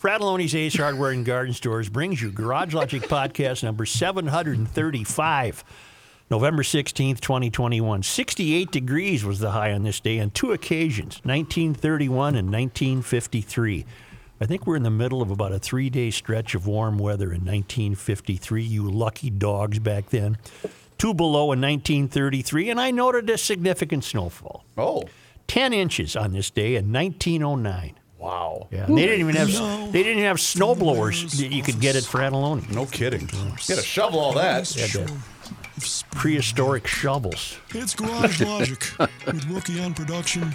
Fratallone's Ace Hardware and Garden Stores brings you Garage Logic Podcast number 735. November 16th, 2021. 68 degrees was the high on this day on two occasions, 1931 and 1953. I think we're in the middle of about a three day stretch of warm weather in 1953, you lucky dogs back then. Two below in 1933, and I noted a significant snowfall. Oh, 10 inches on this day in 1909. Wow. Yeah, and they didn't even have they didn't have snow blowers that you could get at Fratallone. No kidding. Oh, you gotta shovel all that. They had the prehistoric shovels. It's Garage Logic with Rookie on production,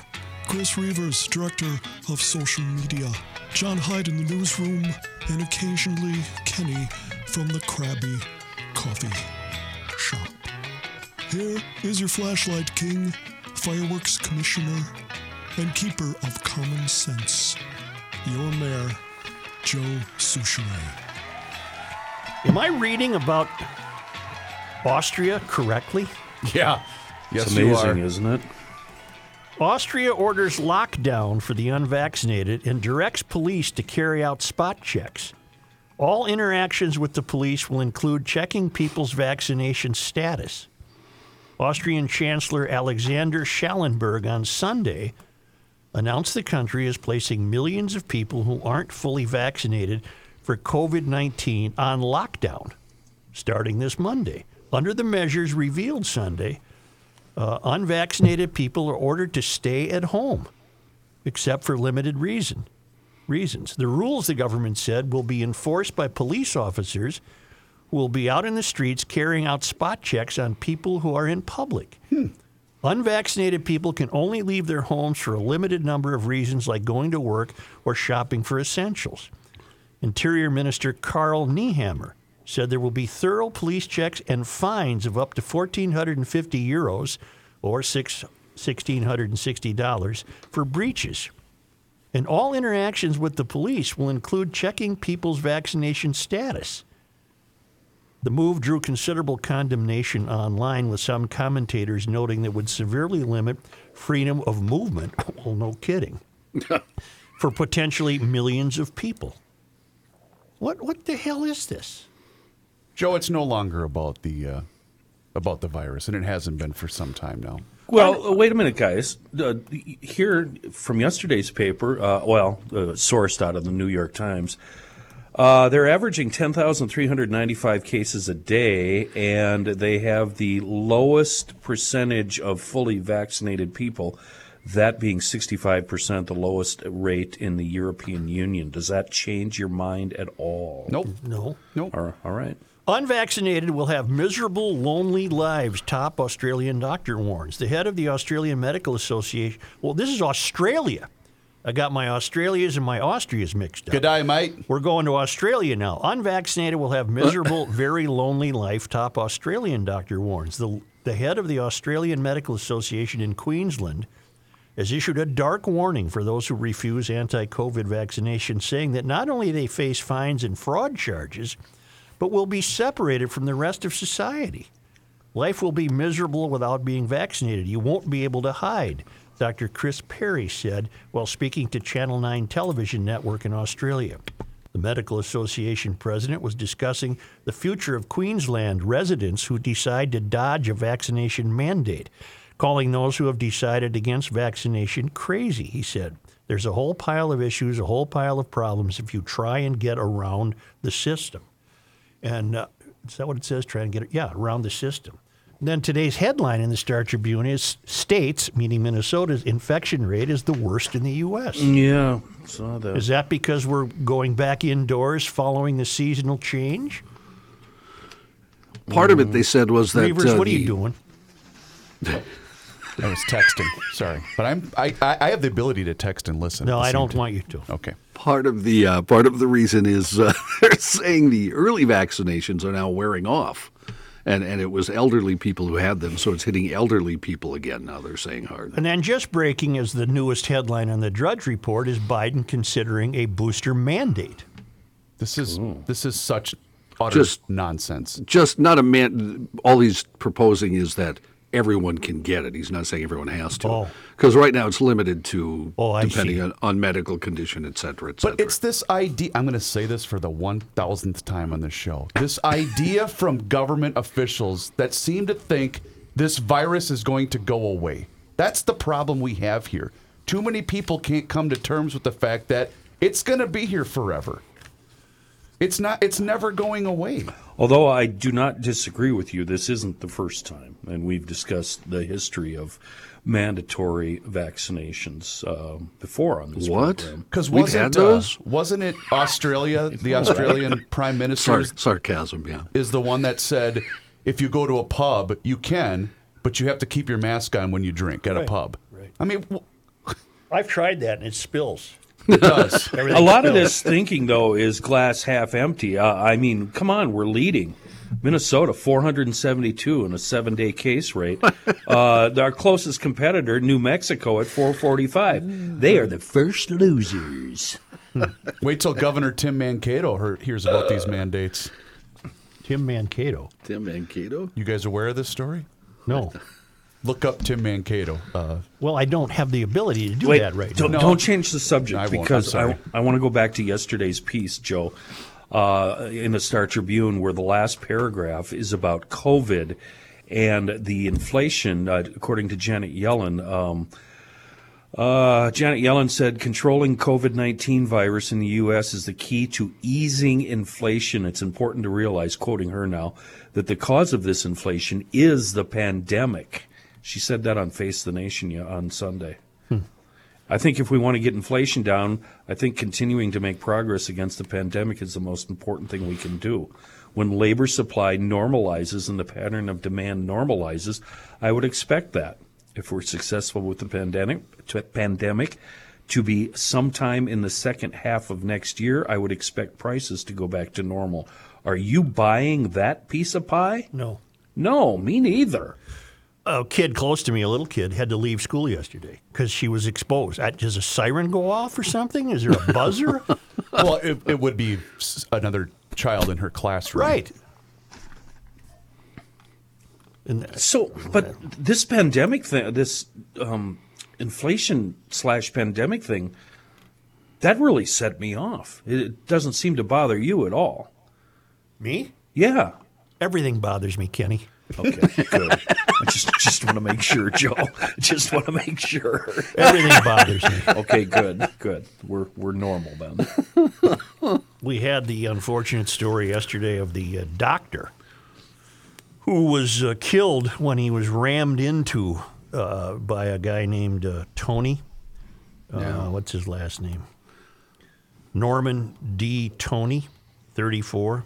Chris Reavers, director of social media, John Hines in the newsroom, and occasionally Kenny from the Krabby Coffee Shop. Here is your flashlight king, fireworks commissioner, and keeper of common sense, your mayor, Joe Soucheray. Am I reading about Austria correctly? Yeah. Yes, It's you amazing, are. isn't it? Austria orders lockdown for the unvaccinated and directs police to carry out spot checks. All interactions with the police will include checking people's vaccination status. Austrian Chancellor Alexander Schallenberg on Sunday announced the country is placing millions of people who aren't fully vaccinated for COVID 19 on lockdown starting this Monday. Under the measures revealed Sunday, uh, unvaccinated people are ordered to stay at home, except for limited reason reasons. The rules, the government said, will be enforced by police officers who will be out in the streets carrying out spot checks on people who are in public. Unvaccinated people can only leave their homes for a limited number of reasons, like going to work or shopping for essentials. Interior Minister Karl Nehammer said there will be thorough police checks and fines of up to 1,450 euros or six, $1,660 for breaches. And all interactions with the police will include checking people's vaccination status. The move drew considerable condemnation online, with some commentators noting that it would severely limit freedom of movement. Well, no kidding. for potentially millions of people. What what the hell is this? Joe, it's no longer about the uh, about the virus, and it hasn't been for some time now. Well, uh, wait a minute, guys. Uh, here from yesterday's paper, uh, well, uh, sourced out of the New York Times, uh, they're averaging 10,395 cases a day, and they have the lowest percentage of fully vaccinated people, that being 65%, the lowest rate in the European Union. Does that change your mind at all? Nope. No. Nope. All all right. Unvaccinated will have miserable, lonely lives, top Australian doctor warns. The head of the Australian Medical Association. Well, this is Australia. I got my Australias and my Austrias mixed up. Good day, mate. We're going to Australia now. Unvaccinated will have miserable, very lonely life, top Australian doctor warns. The, the head of the Australian Medical Association in Queensland has issued a dark warning for those who refuse anti COVID vaccination, saying that not only they face fines and fraud charges, but will be separated from the rest of society. Life will be miserable without being vaccinated. You won't be able to hide, Dr. Chris Perry said while speaking to Channel 9 television network in Australia. The Medical Association president was discussing the future of Queensland residents who decide to dodge a vaccination mandate, calling those who have decided against vaccination crazy, he said. There's a whole pile of issues, a whole pile of problems if you try and get around the system. And uh, is that what it says? Try and get it, yeah, around the system. And then today's headline in the Star Tribune is states, meaning Minnesota's infection rate is the worst in the U.S. Yeah, saw that. Is that because we're going back indoors following the seasonal change? Part of it, they said, was that. Reavers, uh, what are you the- doing? I was texting. Sorry, but I'm I, I I have the ability to text and listen. No, I don't time. want you to. Okay. Part of the uh, part of the reason is uh, they're saying the early vaccinations are now wearing off, and and it was elderly people who had them, so it's hitting elderly people again. Now they're saying hard. And then just breaking as the newest headline on the Drudge Report is Biden considering a booster mandate. This is this is such utter Just- nonsense. Just not a man. All he's proposing is that everyone can get it. He's not saying everyone has to. Oh. Because right now it's limited to Oh, depending on, on medical condition, et cetera, et cetera. But it's this idea. I'm going to say this for the 1000th time on this show. This idea from government officials that seem to think this virus is going to go away. That's the problem we have here. Too many people can't come to terms with the fact that it's going to be here forever. It's not. It's never going away. Although I do not disagree with you, this isn't the first time, and we've discussed the history of mandatory vaccinations um, before on this What? program. Because We've wasn't had those? Uh, wasn't it Australia? The Australian prime minister Sar- sarcasm, yeah. is the one that said, if you go to a pub, you can, but you have to keep your mask on when you drink at a pub. right. I mean, w- I've tried that and it spills. It does. A lot of this thinking, though, is glass half empty. Uh, I mean, come on, we're leading. Minnesota, 472 in a seven day case rate. Uh, our closest competitor, New Mexico, at 445. They are the first losers. Wait till Governor Tim Mankato hears about these mandates. Tim Mankato. Tim Mankato? You guys aware of this story? No. Look up Tim Mankato. Uh, Well, I don't have the ability to do Wait, that right don't, now. don't change the subject I because. I, I want to go back to yesterday's piece, Joe, uh, in the Star Tribune, where the last paragraph is about COVID and the inflation, uh, according to Janet Yellen. Um, uh, Janet Yellen said controlling COVID 19 virus in the U.S. is the key to easing inflation. It's important to realize, quoting her now, that the cause of this inflation is the pandemic. She said that on Face the Nation on Sunday. I think if we want to get inflation down, I think continuing to make progress against the pandemic is the most important thing we can do. When labor supply normalizes and the pattern of demand normalizes, I would expect that if we're successful with the pandemic, to, pandemic to be sometime in the second half of next year, I would expect prices to go back to normal. Are you buying that piece of pie? No. No, me neither. A kid close to me, a little kid, had to leave school yesterday because she was exposed. Uh, Does a siren go off or something? Is there a buzzer? well, it, it would be another child in her classroom. right. And So, but this pandemic thing, this um, inflation slash pandemic thing, that really set me off. It doesn't seem to bother you at all. me? Yeah. Everything bothers me, Kenny. Okay. Good. I just just want to make sure, Joe. Just want to make sure. Everything bothers me. Okay. Good. Good. We're we're normal then. We had the unfortunate story yesterday of the uh, doctor who was uh, killed when he was rammed into uh, by a guy named uh, Tony. Uh, what's his last name? Norman D. Tony, 34,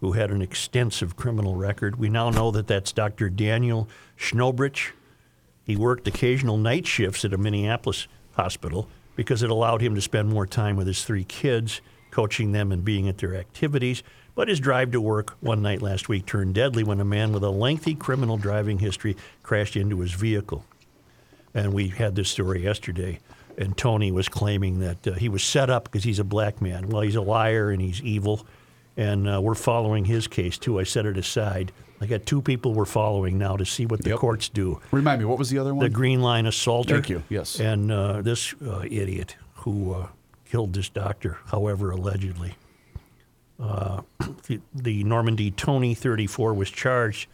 who had an extensive criminal record. We now know that that's Dr. Daniel Schnobrich. He worked occasional night shifts at a Minneapolis hospital because it allowed him to spend more time with his three kids, coaching them and being at their activities. But his drive to work one night last week turned deadly when a man with a lengthy criminal driving history crashed into his vehicle. And we had this story yesterday. And Tony was claiming that uh, he was set up because he's a black man. Well, he's a liar and he's evil. And uh, we're following his case too. I set it aside. I got two people we're following now to see what the Yep. courts do Remind me, what was the other one? the Green Line assaulter. Thank you, yes. And uh, this uh, idiot who uh, killed this doctor, however, allegedly. Uh, the, the Norman D. Tony, 34, was charged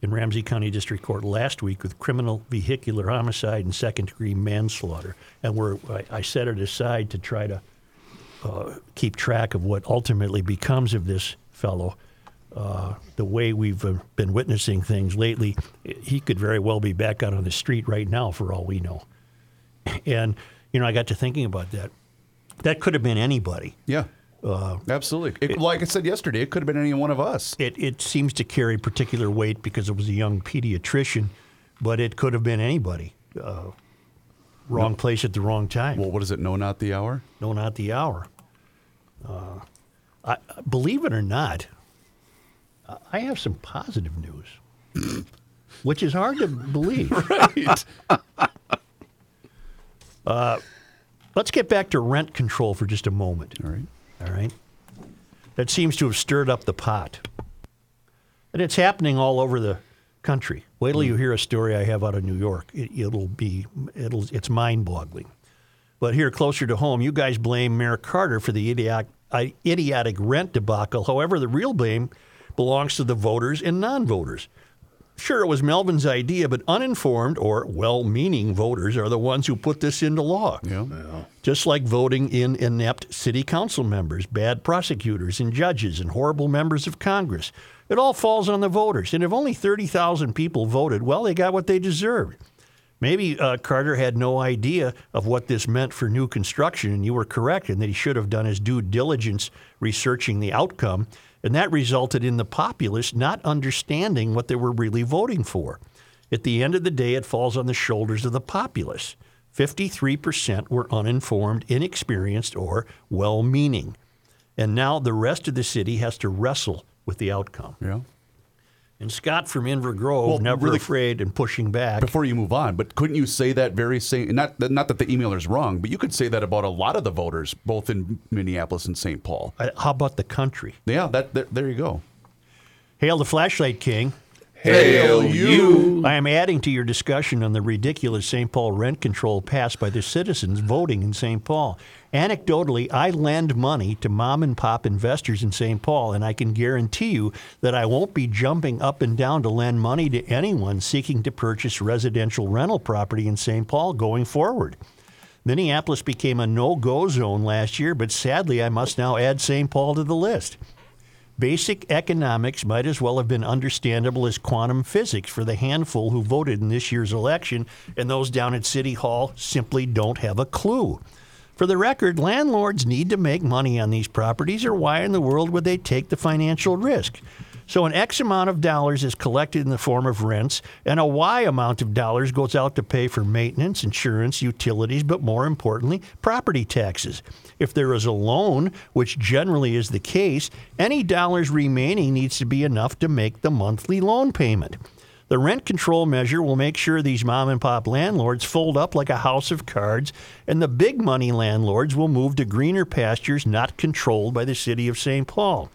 in Ramsey County District Court last week with criminal vehicular homicide and second degree manslaughter. And we're, I, I set it aside to try to uh, keep track of what ultimately becomes of this fellow. Uh, the way we've uh, been witnessing things lately, he could very well be back out on the street right now, for all we know. And you know, I got to thinking about that. That could have been anybody. yeah. Absolutely. It, like I said yesterday, it could have been any one of us. It it seems to carry particular weight because it was a young pediatrician, but it could have been anybody. Uh, wrong place at the wrong time. Well, what is it? No, not the hour. no, not the hour. Uh, I, believe it or not, I- I have some positive news, which is hard to believe. Right. Let's get back to rent control for just a moment. All right. All right. That seems to have stirred up the pot. And it's happening all over the country. Wait till you hear a story I have out of New York. It, it'll be it'll it's mind-boggling. But here, closer to home, you guys blame Mayor Carter for the idiotic, uh, idiotic rent debacle. However, the real blame belongs to the voters and non-voters. Sure, it was Melvin's idea, but uninformed or well-meaning voters are the ones who put this into law. Yeah. Just like voting in inept city council members, bad prosecutors and judges, and horrible members of Congress. It all falls on the voters. And if only 30,000 people voted, well, they got what they deserved. Maybe uh, Carter had no idea of what this meant for new construction, and you were correct in that he should have done his due diligence researching the outcome, and that resulted in the populace not understanding what they were really voting for. At the end of the day, it falls on the shoulders of the populace. 53% were uninformed, inexperienced, or well meaning. And now the rest of the city has to wrestle with the outcome. Yeah. And Scott from Inver Grove, Well, never really- afraid and pushing back. Before you move on, but couldn't you say that very same? Not that- not that the emailer's wrong, but you could say that about a lot of the voters, both in Minneapolis and St. Paul. Uh, How about the country? Yeah, that there, there you go. Hail the Flashlight King. Hail you! I am adding to your discussion on the ridiculous St. Paul rent control passed by the citizens voting in St. Paul. Anecdotally, I lend money to mom and pop investors in St. Paul, and I can guarantee you that I won't be jumping up and down to lend money to anyone seeking to purchase residential rental property in St. Paul going forward. Minneapolis became a no go zone last year, but sadly, I must now add St. Paul to the list. Basic economics might as well have been understandable as quantum physics for the handful who voted in this year's election, and those down at City Hall simply don't have a clue. For the record, landlords need to make money on these properties, or why in the world would they take the financial risk? So, an X amount of dollars is collected in the form of rents, and a Y amount of dollars goes out to pay for maintenance, insurance, utilities, but more importantly, property taxes. If there is a loan, which generally is the case, any dollars remaining needs to be enough to make the monthly loan payment. The rent control measure will make sure these mom and pop landlords fold up like a house of cards, and the big money landlords will move to greener pastures not controlled by the city of St. Paul.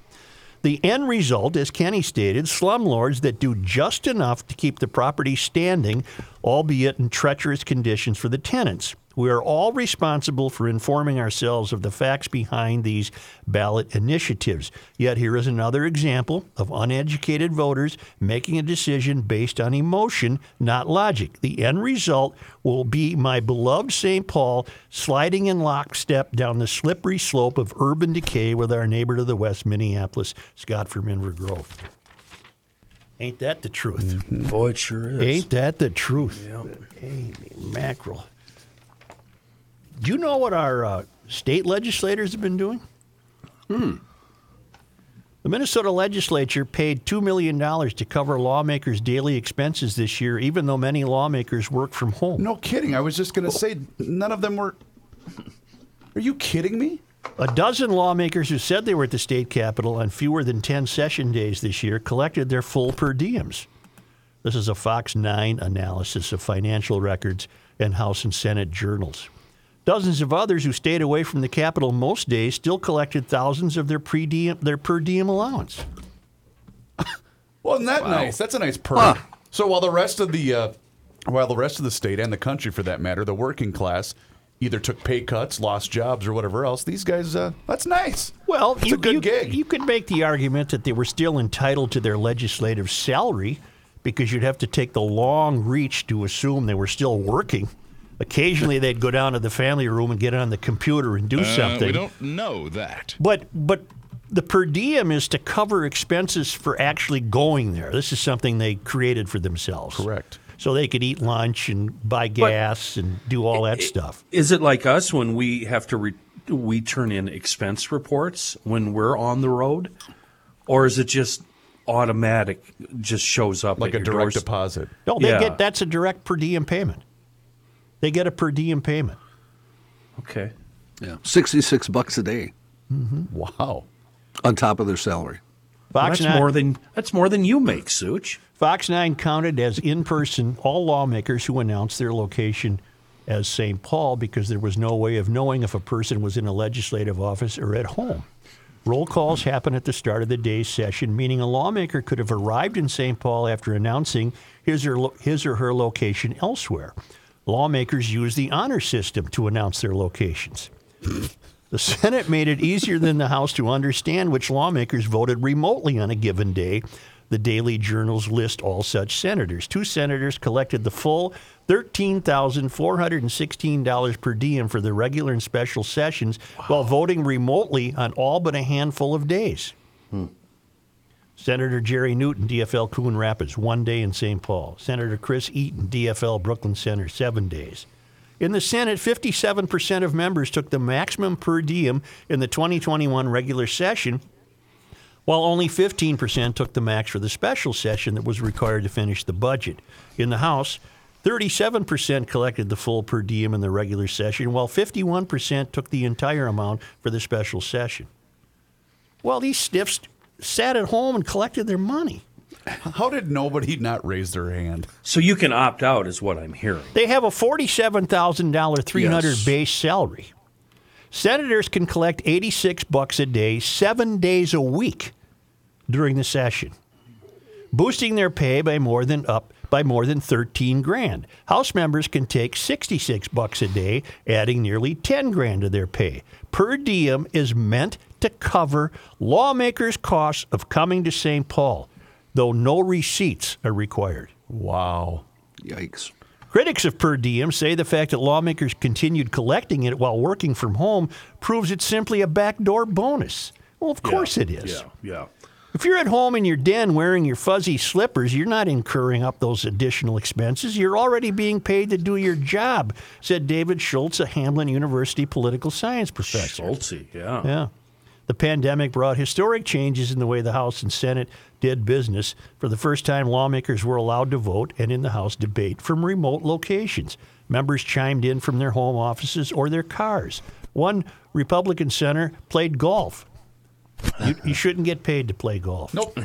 The end result, as Kenny stated, slumlords that do just enough to keep the property standing, albeit in treacherous conditions for the tenants. We are all responsible for informing ourselves of the facts behind these ballot initiatives. Yet here is another example of uneducated voters making a decision based on emotion, not logic. The end result will be my beloved St. Paul sliding in lockstep down the slippery slope of urban decay with our neighbor to the west, Minneapolis, Scott from Inver Grove. Ain't that the truth? Mm-hmm. Boy, it sure is. Ain't that the truth? Amy mackerel. Do you know what our uh, state legislators have been doing? Hmm. The Minnesota legislature paid $2 million to cover lawmakers' daily expenses this year, even though many lawmakers work from home. No kidding. I was just going to say none of them were. Are you kidding me? A dozen lawmakers who said they were at the state capitol on fewer than 10 session days this year collected their full per diems. This is a Fox 9 analysis of financial records and House and Senate journals. Dozens of others who stayed away from the Capitol most days still collected thousands of their, pre diem, their per diem allowance. Well, isn't that nice? That's a nice perk. So while the rest of the uh, while the rest of the state and the country, for that matter, the working class either took pay cuts, lost jobs, or whatever else, these guys, uh, that's nice. Well, It's a good you, gig. you could make the argument that they were still entitled to their legislative salary because you'd have to take the long reach to assume they were still working. Occasionally, they'd go down to the family room and get on the computer and do Uh, something. we don't know that. But but the per diem is to cover expenses for actually going there. This is something they created for themselves. Correct. So they could eat lunch and buy gas and do all that stuff. Is it like us when we have to re- we turn in expense reports when we're on the road, or is it just automatic? Just shows up Like at a your direct doors- deposit. No, they Yeah. get that's a direct per diem payment. They get a per diem payment. Okay. Yeah, sixty-six bucks a day mm-hmm. Wow. on top of their salary. Well, Fox that's 9, more than that's more than you make, Such. Fox 9 counted as in person all lawmakers who announced their location as St. Paul because there was no way of knowing if a person was in a legislative office or at home. Roll calls happen at the start of the day's session, meaning a lawmaker could have arrived in St. Paul after announcing his or, lo- his or her location elsewhere. Lawmakers use the honor system to announce their locations. The Senate made it easier than the House to understand which lawmakers voted remotely on a given day. The daily journals list all such senators. Two senators collected the full $13,416 per diem for the regular and special sessions while voting remotely on all but a handful of days. Hmm. Senator Jerry Newton, DFL Coon Rapids, one day in St. Paul. Senator Chris Eaton, DFL Brooklyn Center, seven days. In the Senate, 57% of members took the maximum per diem in the 2021 regular session, while only 15% took the max for the special session that was required to finish the budget. In the House, 37% collected the full per diem in the regular session, while 51% took the entire amount for the special session. Well, these stiffs sat at home and collected their money. How did nobody not raise their hand? So you can opt out, is what I'm hearing. They have a $47,000 300 Yes. base salary. Senators can collect 86 bucks a day, 7 days a week during the session, boosting their pay by more than up by more than 13 grand. House members can take 66 bucks a day, adding nearly 10 grand to their pay. Per diem is meant to cover lawmakers' costs of coming to St. Paul, though no receipts are required. Wow. Yikes. Critics of per diem say the fact that lawmakers continued collecting it while working from home proves it's simply a backdoor bonus. Well, of course it is. Yeah, yeah. If you're at home in your den wearing your fuzzy slippers, you're not incurring up those additional expenses. You're already being paid to do your job, said David Schultz, a Hamline University political science professor. Schultzy, yeah. Yeah. The pandemic brought historic changes in the way the House and Senate did business. For the first time, lawmakers were allowed to vote and in the House debate from remote locations. Members chimed in from their home offices or their cars. One Republican senator played golf. You, you shouldn't get paid to play golf. Nope.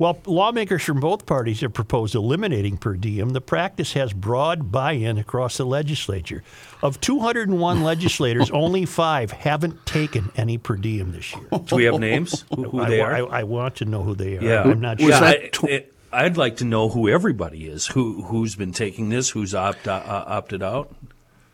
While lawmakers from both parties have proposed eliminating per diem, the practice has broad buy in across the legislature. Of 201 legislators, only five haven't taken any per diem this year. Do we have names? Who, who I, they I, are? I want to know who they are. Yeah. I'm not sure. Yeah, I, it, I'd like to know who everybody is. Who who's been taking this? Who's opt, uh, opted out?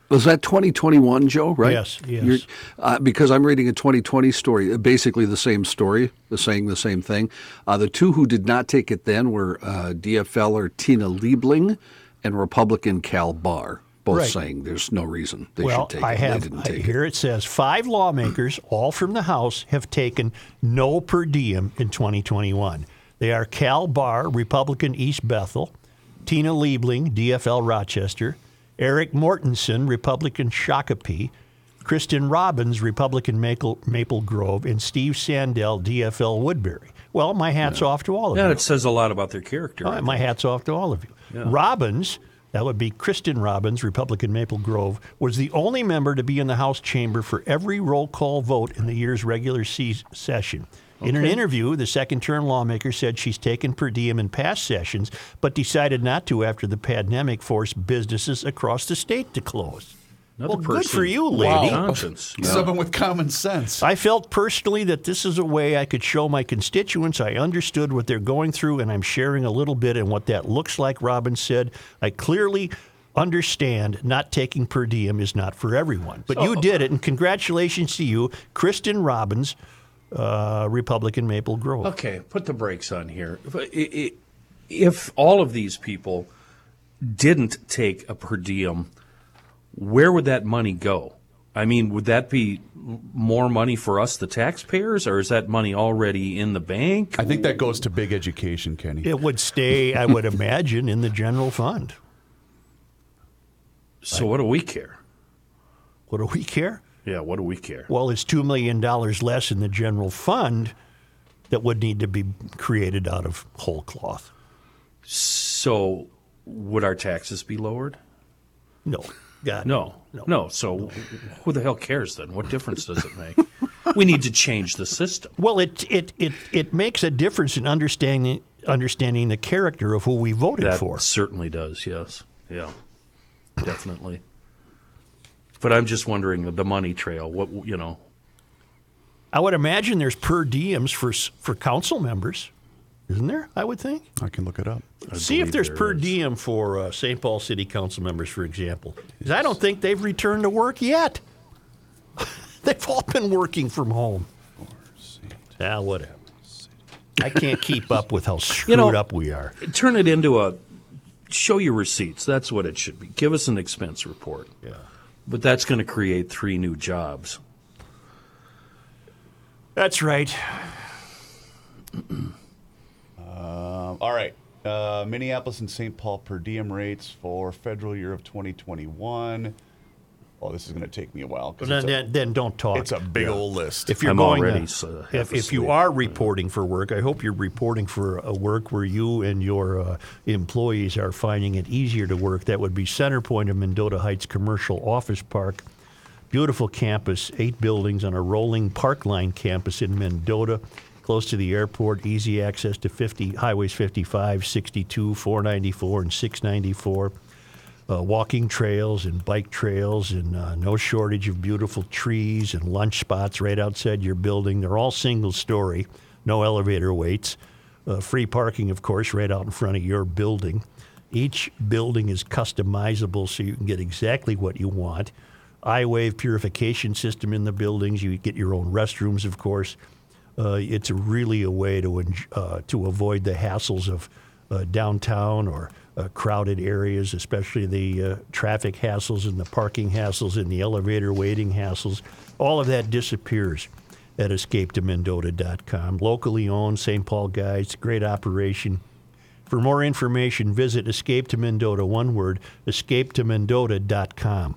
Was that 2021, Joe? Right? Yes, yes. Uh, because I'm reading a 2020 story, uh, basically the same story, saying the same thing. Uh, the two who did not take it then were uh, DFLer Tina Liebling and Republican Cal Bahr, both Right. saying there's no reason they well, should take I it. have they didn't I- take it. here it says five lawmakers, all from the House, have taken no per diem in 2021. They are Cal Bahr, Republican East Bethel, Tina Liebling, DFL Rochester, Erik Mortensen, Republican Shakopee, Kristin Robbins, Republican Maple, Maple Grove, and Steve Sandell, DFL Woodbury. Well, my hat's off to all of Yeah, you. it says a lot about their character. Uh, my hat's off to all of you. Robbins, that would be Kristin Robbins, Republican Maple Grove, was the only member to be in the House chamber for every roll call vote in the year's regular se- session. In an interview, the second term lawmaker said she's taken per diem in past sessions, but decided not to after the pandemic forced businesses across the state to close. Another well, good for you, with lady. Conscience. Yeah. Someone with common sense. I felt personally that this is a way I could show my constituents I understood what they're going through, and I'm sharing a little bit and what that looks like, Robbins said. I clearly understand not taking per diem is not for everyone. But you did it, and congratulations to you, Kristin Robbins, uh, Republican Maple Grove. Okay, put the brakes on here. If, i- i- if all of these people didn't take a per diem, where would that money go? I mean, would that be more money for us, the taxpayers, or is that money already in the bank? I think that goes to big education, Kenny. It would stay, I would imagine, in the general fund. So what do we care? What do we care? Yeah, what do we care? Well, it's $2 million less in the general fund that would need to be created out of whole cloth. So would our taxes be lowered? No. God. No, no. So who the hell cares then? What difference does it make? we need to change the system. Well, it, it, it, it makes a difference in understanding understanding the character of who we voted That for. certainly does. Yes. Yeah. Definitely. But I'm just wondering the money trail. What you know? I would imagine there's per diems for for council members, isn't there? I would think. I can look it up. See if there's there per is. diem for uh, St. Paul City Council members, for example. 'Cause I don't think they've returned to work yet. they've all been working from home. Ah, whatever. I can't keep up with how screwed know- up we are. Turn it into a show your receipts. That's what it should be. Give us an expense report. Yeah. But that's going to create three new jobs. That's right. Um, all right. Uh, Minneapolis and St. Paul per diem rates for federal year of 2021. Oh, this is going to take me a while. 'cause Then, it's, a, then, then don't talk. it's a big old list. If you're I'm going, already uh, half if, if you asleep. are reporting for work, I hope you're reporting for a work where you and your uh, employees are finding it easier to work. That would be Center Point of Mendota Heights Commercial Office Park. Beautiful campus, eight buildings on a rolling Parkline campus in Mendota, close to the airport, easy access to 50 highways 55, 62, 494, and 694 uh, walking trails and bike trails, and uh, no shortage of beautiful trees and lunch spots right outside your building. They're all single story, no elevator waits. Uh, free parking, of course, right out in front of your building. Each building is customizable so you can get exactly what you want. I-wave purification system in the buildings. You get your own restrooms, of course. Uh, it's really a way to uh, to avoid the hassles of uh, downtown or uh, crowded areas, especially the uh, traffic hassles and the parking hassles and the elevator waiting hassles. All of that disappears at escapetomendota.com. Locally owned, St. Paul guys, great operation. For more information, visit Escape to Mendota, one word, escapetomendota.com.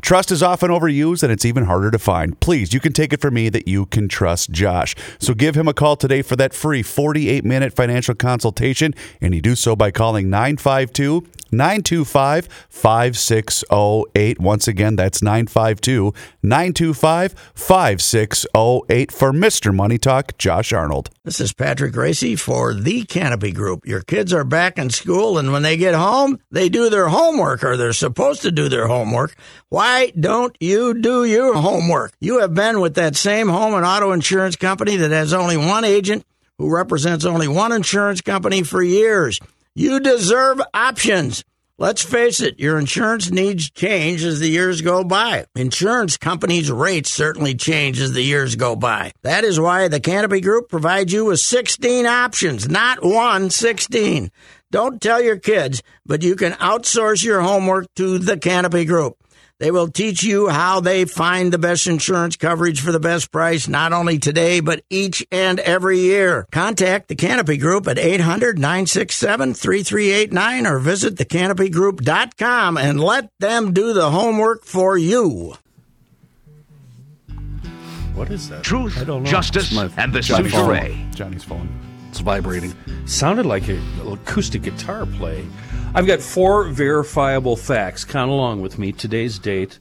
Trust is often overused and it's even harder to find. Please, you can take it from me that you can trust Josh. So give him a call today for that free 48 minute financial consultation, and you do so by calling 952 925 5608. Once again, that's 952 925 5608 for Mr. Money Talk, Josh Arnold. This is Patrick Gracie for The Canopy Group. Your kids are back in school, and when they get home, they do their homework, or they're supposed to do their homework. Why don't you do your homework? You have been with that same home and auto insurance company that has only one agent who represents only one insurance company for years. You deserve options. Let's face it, your insurance needs change as the years go by. Insurance companies' rates certainly change as the years go by. That is why the Canopy Group provides you with 16 options, not one, 16. Don't tell your kids, but you can outsource your homework to the Canopy Group. They will teach you how they find the best insurance coverage for the best price, not only today, but each and every year. Contact the Canopy Group at 800 967 3389 or visit thecanopygroup.com and let them do the homework for you. What is that? Truth, I don't know. justice, my- and the Johnny's super phone. Johnny's phone. It's vibrating. Sounded like an acoustic guitar playing. I've got four verifiable facts. Count along with me. Today's date,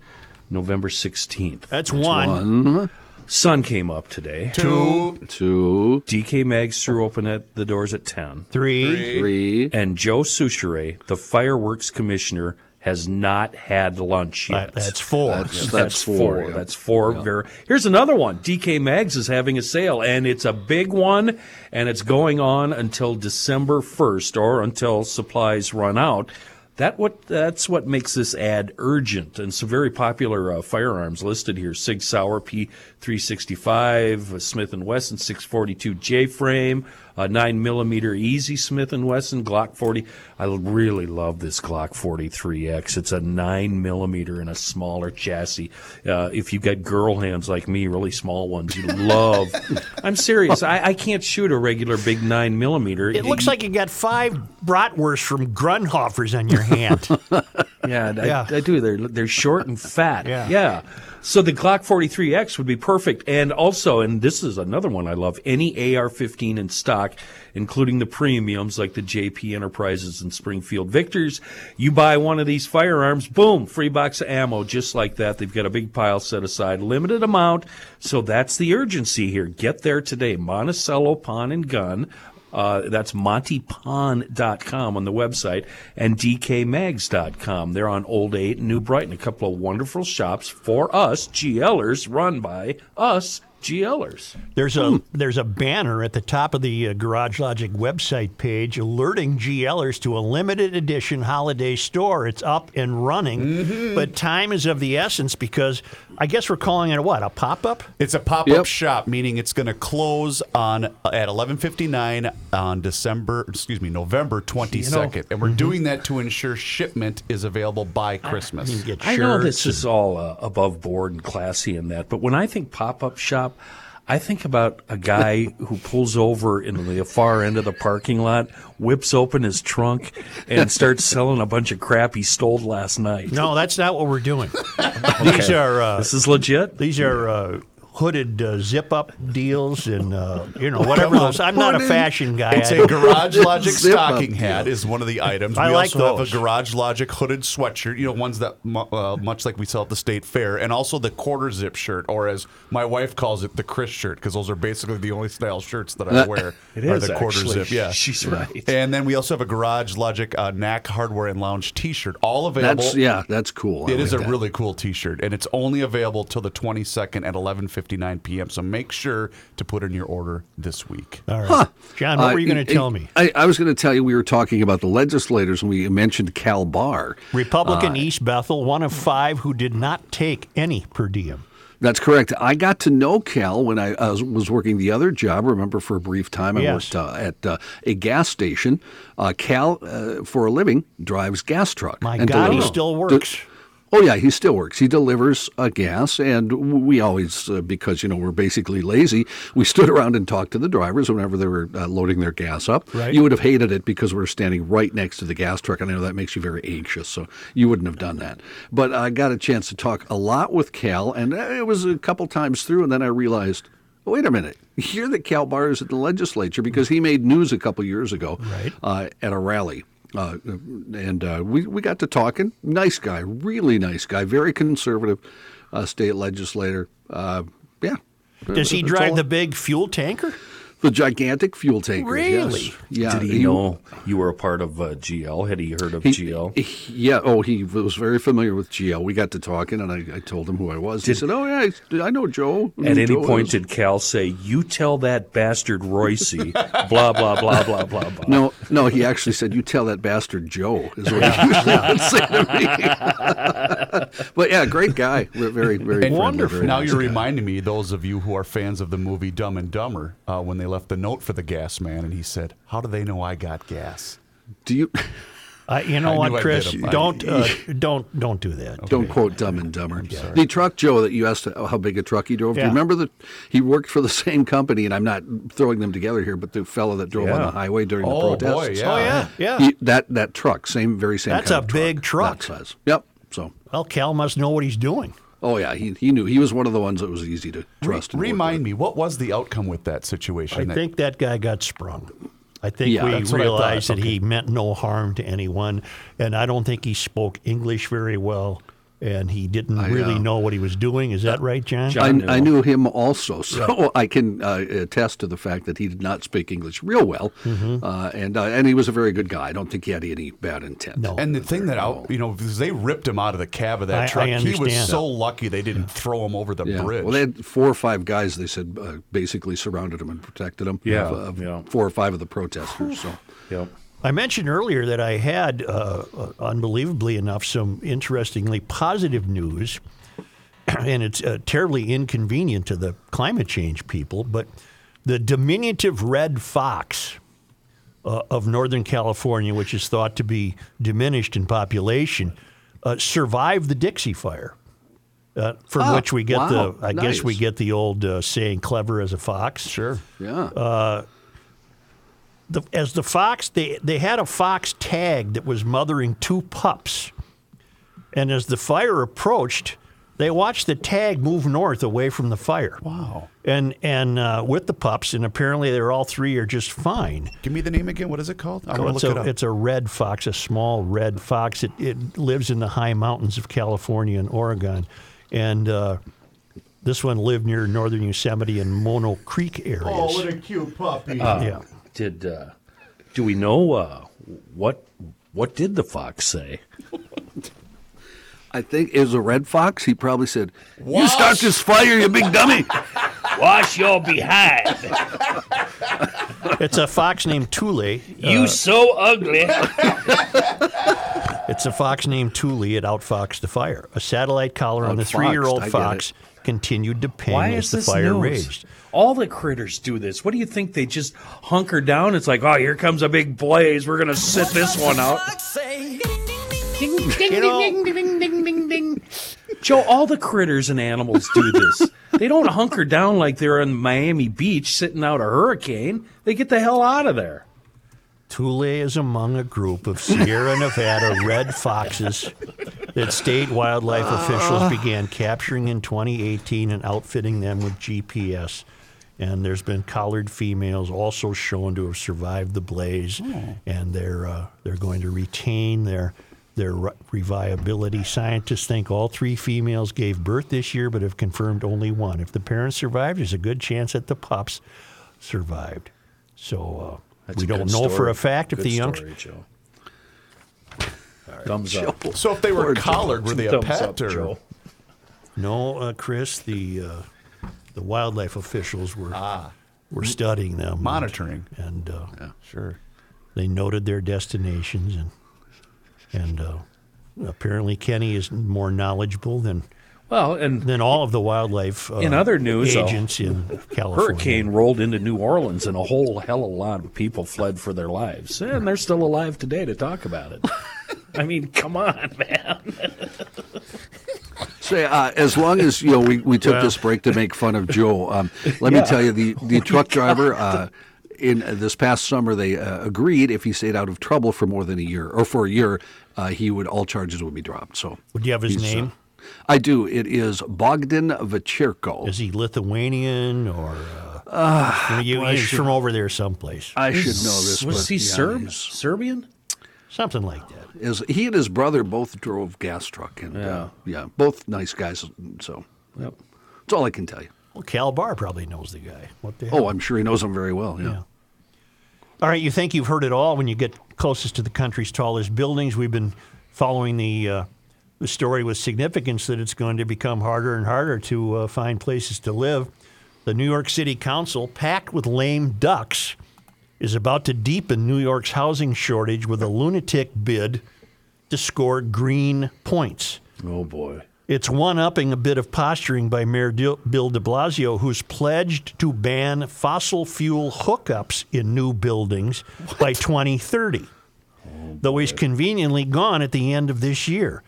November 16th. That's one. Sun came up today. Two. Two, DK Mags threw open at the doors at 10. Three. three. And Joe Soucheray, the fireworks commissioner, has not had lunch yet. That- that's four. That's, That's, that's four. four. yeah. That's four. Very. Here's another one. DK Mags is having a sale, and it's a big one, and it's going on until December 1st, or until supplies run out. That what that's what makes this ad urgent, and some very popular uh, firearms listed here: Sig Sauer P365, Smith and Wesson 642 J frame, a nine millimeter Easy Smith and Wesson Glock 40. I really love this Glock 43X. It's a nine millimeter and a smaller chassis. Uh, if you've got girl hands like me, really small ones, you love. I'm serious. I, I can't shoot a regular big nine millimeter. It looks like you got five bratwursts from Grunhoffers on your hand. Yeah, I, Yeah. I do. They're they're short and fat. Yeah. yeah. So the Glock 43X would be perfect, and also, and this is another one I love. Any AR-15 in stock, including the premiums like the JP Enterprises and Springfield Victors. You buy one of these firearms, boom, free box of ammo, just like that. They've got a big pile set aside, limited amount. So that's the urgency here. Get there today. Monticello Pawn and Gun. Uh, that's montypawn.com on the website and dkmags.com. They're on Old 8 in New Brighton, a couple of wonderful shops for us, GLers, run by us, GLers. There's a there's a banner at the top of the uh, Garage Logic website page alerting GLers to a limited edition holiday store. It's up and running, but time is of the essence because I guess we're calling it a what a pop up. It's a pop-up Yep. shop, meaning it's going to close on at 11:59 on December, excuse me, November 22nd, and we're doing that to ensure shipment is available by Christmas. You can get I know this is all uh, above board and classy and that, but when I think pop up shop, I think about a guy who pulls over in the far end of the parking lot, whips open his trunk, and starts selling a bunch of crap he stole last night. No, that's not what we're doing. These are uh, This is legit. these are uh, hooded uh, zip up deals and uh, you know whatever those. I'm not a fashion guy. It's I a don't- Garage Logic Zip up stocking hat is one of the items. I we like also those. have a Garage Logic hooded sweatshirt, you know, ones that mu- uh, much like we sell at the state fair, and also the quarter zip shirt, or as my wife calls it, the Chris shirt, because those are basically the only style shirts that I wear. It are is the quarter actually. zip. Yeah, She's right. And then we also have a Garage Logic uh, Knack Hardware and Lounge T-shirt, all available. That's yeah, that's cool. I It is like a that. really cool T-shirt, and it's only available till the 22nd at 11:59 p.m. So make sure to put in your order this week. All right, John. What Uh, were you going to tell me? I, I was going to tell you we were talking about the legislators and we mentioned Cal Bahr. Republican Uh, East Bethel, one of five who did not take any per diem. That's correct. I got to know Cal when I uh, was working the other job. Remember, for a brief time, I Yes. worked uh, at uh, a gas station. Uh, Cal, uh, for a living, drives gas truck. My and God, he still works. Oh yeah, he still works. He delivers uh, gas, and we always, uh, because you know we're basically lazy, we stood around and talked to the drivers whenever they were uh, loading their gas up. Right. You would have hated it because we're standing right next to the gas truck, and I know that makes you very anxious, so you wouldn't have done that. But I got a chance to talk a lot with Cal, and uh, it was a couple times through, and then I realized. Wait a minute. Here that Cal Bahr is at the legislature because he made news a couple years ago Right. uh, at a rally. Uh, and uh, we, we got to talking. Nice guy, really nice guy, very conservative uh, state legislator. Uh, yeah. Does he drive the big fuel tanker? The gigantic fuel tanker? Really? Yes. Yeah. Did he, know you were a part of uh, GL? Had he heard of he- GL? he- yeah. Oh, he was very familiar with GL. We got to talking, and I, I told him who I was. he said, "Oh yeah, I, I know Joe." At any Joe point is." did Cal say, "You tell that bastard Royce, blah blah blah blah blah blah"? No, no, he actually said, "You tell that bastard Joe." Is what he usually would say to me. but yeah, great guy. We're very, very friendly, Wonderful. very Now nice you're guy. reminding me, those of you who are fans of the movie Dumb and Dumber, uh, when they left the note for the gas man, and he said, "How do they know I got gas?" Do you? Uh, you know I what, Chris? Don't uh, don't don't do that. Don't quote Dumb and Dumber. The truck Joe that you asked how big a truck he drove. Do you remember that he worked for the same company? And I'm not throwing them together here, but the fellow that drove on the highway during Oh, the boy, protests. yeah. Oh yeah, yeah. He- that that truck, same very same. That's kind a of big truck. That size. Yep. So. well, Cal must know what he's doing. Oh yeah, he, he knew he was one of the ones that was easy to trust. and work Remind me, what was the outcome with that situation? I That- think that guy got sprung. I think Yeah, we that's what I thought. realized that he meant no harm to anyone, and I don't think he spoke English very well, and he didn't I, really uh, know what he was doing. Is that right, John? John- I, I knew I him. knew him also, so I can uh, attest to the fact that he did not speak English real well, Mm-hmm. uh, and uh, and he was a very good guy. I don't think he had any bad intent. No. And the thing that I, you know, they ripped him out of the cab of that I- I truck. he was so lucky they didn't throw him over the Yeah. bridge. Well, they had four or five guys. They said uh, basically surrounded him and protected him. Yeah, of, of yeah. four or five of the protesters. So Yep. I mentioned earlier that I had, uh, uh, unbelievably enough, some interestingly positive news, and it's uh, terribly inconvenient to the climate change people, but the diminutive red fox uh, of Northern California, which is thought to be diminished in population, uh, survived the Dixie Fire. Uh, from Ah, which we get wow, the, I guess we get the old uh, saying, "clever as a fox." Sure. Yeah. The, as the fox, they, they had a fox tag that was mothering two pups. And as the fire approached, they watched the tag move north away from the fire. Wow. And and uh, with the pups, and apparently they're all three are just fine. Give me the name again. What is it called? I'm gonna it's, look it a, up. it's a red fox, a small red fox. It, it lives in the high mountains of California and Oregon. And uh, this one lived near northern Yosemite and Mono Creek areas. Oh, what a cute puppy. yeah. Did uh, do we know uh, what what did the fox say? I think it was a red fox. He probably said, "You start this fire, you big dummy." Wash your behind. It's a fox named Thule. You so ugly. It's a fox named Thule. It outfoxed the fire. A satellite collar on the three-year-old fox continued to ping Why as the fire news? raged. All the critters do this. What do you think? They just hunker down. It's like, oh, here comes a big blaze. We're gonna sit this one out. You know, Joe, all the critters and animals do this. they don't hunker down like they're on Miami Beach sitting out a hurricane. They get the hell out of there. Thule is among a group of Sierra Nevada red foxes that state wildlife officials began capturing in 2018 and outfitting them with GPS. And there's been collared females also shown to have survived the blaze, and they're uh, they're going to retain their their reviability. Scientists think all three females gave birth this year, but have confirmed only one. If the parents survived, there's a good chance that the pups survived. So uh, That's we don't good know for a fact if the young story, Joe. Thumbs up. so if they were Poor Joe. collared, were they a Thumbs pet up, or? Joe. No, uh, Chris, the uh, the wildlife officials were were studying them, Monitoring. and, and uh, Sure. they noted their destinations, and and uh, apparently Kenny is more knowledgeable than Well, and than all of the wildlife uh, In other news, agents in California. hurricane rolled into New Orleans, and a whole hell of a lot of people fled for their lives, and they're still alive today to talk about it. I mean, come on, man. Say, uh, as long as you know, we, we took this break to make fun of Joe. Um, let me tell you, the the truck driver uh, in uh, this past summer, they uh, agreed if he stayed out of trouble for more than a year or for a year, uh, he would all charges would be dropped. So, Would you have his he's, uh, name? I do. It is Bogdan Vechirko. Is he Lithuanian or? Uh, you, he's from over there someplace. I should know this. Was but, he yeah, Serb? Serbian? Something like that. Is he and his brother both drove gas truck and uh, yeah, both nice guys. So Yep. that's all I can tell you. Well, Cal Bahr probably knows the guy. What the hell? Oh, I'm sure he knows him very well. Yeah. Yeah. All right, you think you've heard it all when you get closest to the country's tallest buildings. We've been following the uh, the story with significance that it's going to become harder and harder to uh, find places to live. The New York City Council, packed with lame ducks, is about to deepen New York's housing shortage with a lunatic bid to score green points. Oh boy. It's one upping a bit of posturing by Mayor Bill de Blasio, who's pledged to ban fossil fuel hookups in new buildings by 2030, though he's conveniently gone at the end of this year.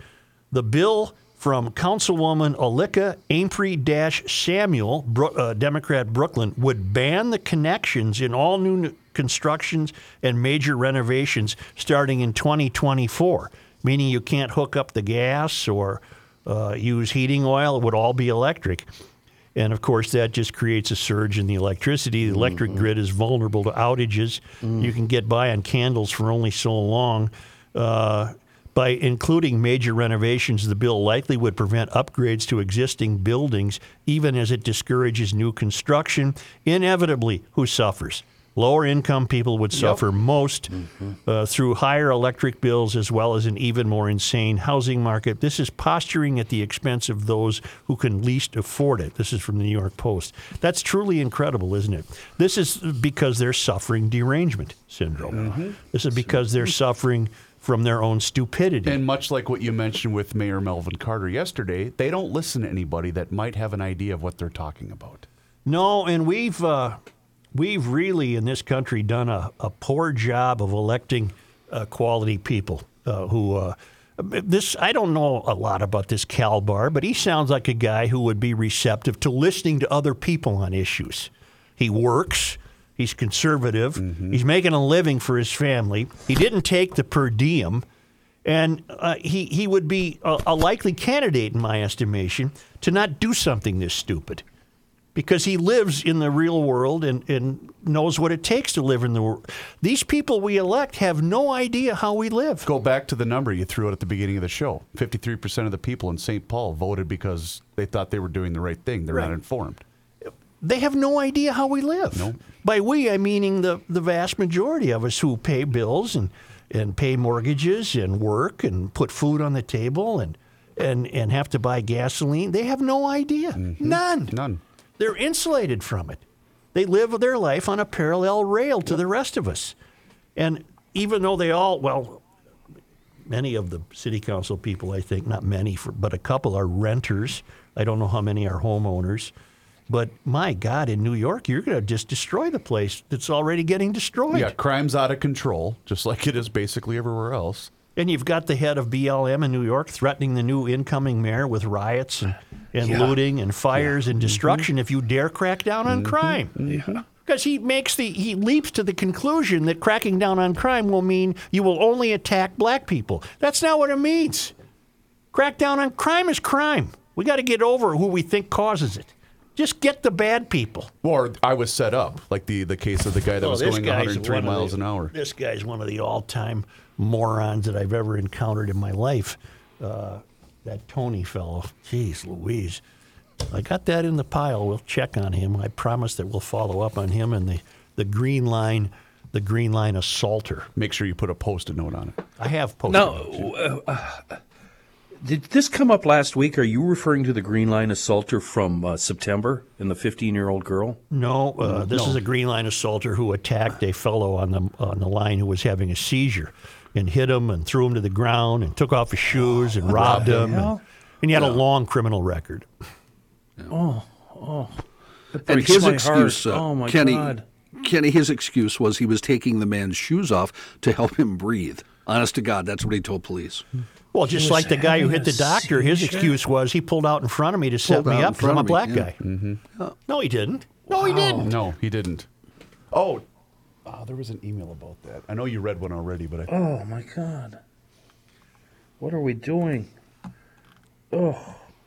The bill from Councilwoman Alicka Ampry Samuel, uh, Democrat Brooklyn, would ban the connections in all new constructions and major renovations starting in 2024, meaning you can't hook up the gas or uh, use heating oil. It would all be electric. And of course, that just creates a surge in the electricity. The electric grid is vulnerable to outages. You can get by on candles for only so long. Uh, by including major renovations, the bill likely would prevent upgrades to existing buildings, even as it discourages new construction. Inevitably, who suffers? Lower income people would suffer most mm-hmm. uh, through higher electric bills as well as an even more insane housing market. This is posturing at the expense of those who can least afford it. This is from the New York Post. That's truly incredible, isn't it? This is because they're suffering derangement syndrome. Mm-hmm. This is because they're mm-hmm. suffering from their own stupidity. And much like what you mentioned with Mayor Melvin Carter yesterday, they don't listen to anybody that might have an idea of what they're talking about. No, and we've uh, we've really in this country done a, a poor job of electing uh, quality people uh, who. Uh, this I don't know a lot about this Cal Bahr, but he sounds like a guy who would be receptive to listening to other people on issues. He works. He's conservative. He's making a living for his family. He didn't take the per diem, and uh, he he would be a, a likely candidate, in my estimation, to not do something this stupid because he lives in the real world and, and knows what it takes to live in the world. These people we elect have no idea how we live. Go back to the number you threw out at the beginning of the show. 53% of the people in St. Paul voted because they thought they were doing the right thing. They're not informed. They have no idea how we live. No. By we, I meaning the, the vast majority of us who pay bills and, and pay mortgages and work and put food on the table and, and, and have to buy gasoline. They have no idea. Mm-hmm. None. None. They're insulated from it. They live their life on a parallel rail to the rest of us. And even though they all, well, many of the city council people, I think, not many, for, but a couple are renters. I don't know how many are homeowners. But my God, in New York, you're going to just destroy the place that's already getting destroyed. Yeah, crime's out of control, just like it is basically everywhere else. And you've got the head of BLM in New York threatening the new incoming mayor with riots and, and looting and fires and mm-hmm. destruction if you dare crack down on mm-hmm. crime. Mm-hmm. Because he makes the he leaps to the conclusion that cracking down on crime will mean you will only attack black people. That's not what it means. Crack down on crime is crime. We got to get over who we think causes it. Just get the bad people. Or I was set up, like the, the case of the guy that Oh, was this going guy's 103 one of miles the- an hour. This guy's one of the all-time morons that I've ever encountered in my life. Uh, that Tony fellow, jeez Louise. I got that in the pile. We'll check on him. I promise that we'll follow up on him and the, the green line, the green line assaulter. Make sure you put a post-it note on it. I have posted. No, uh, uh, did this come up last week? Are you referring to the Green Line assaulter from uh, September and the 15 year old girl? No, uh, this is a Green Line assaulter who attacked a fellow on the on the line who was having a seizure, and hit him and threw him to the ground and took off his shoes and robbed him. And, and he had a long criminal record. Oh. oh. And his excuse, uh, Oh, my Kenny, God. Kenny, his excuse was he was taking the man's shoes off to help him breathe. Honest to God, that's what he told police. Well, just like the guy who hit the doctor, his seizure? excuse was he pulled out in front of me to set Pulled me out in up because I'm front a of me, black yeah. guy. Mm-hmm. No, he didn't. No, he didn't. No, he didn't. Oh, oh, there was an email about that. I know you read one already, but I, Oh, my God. What are we doing?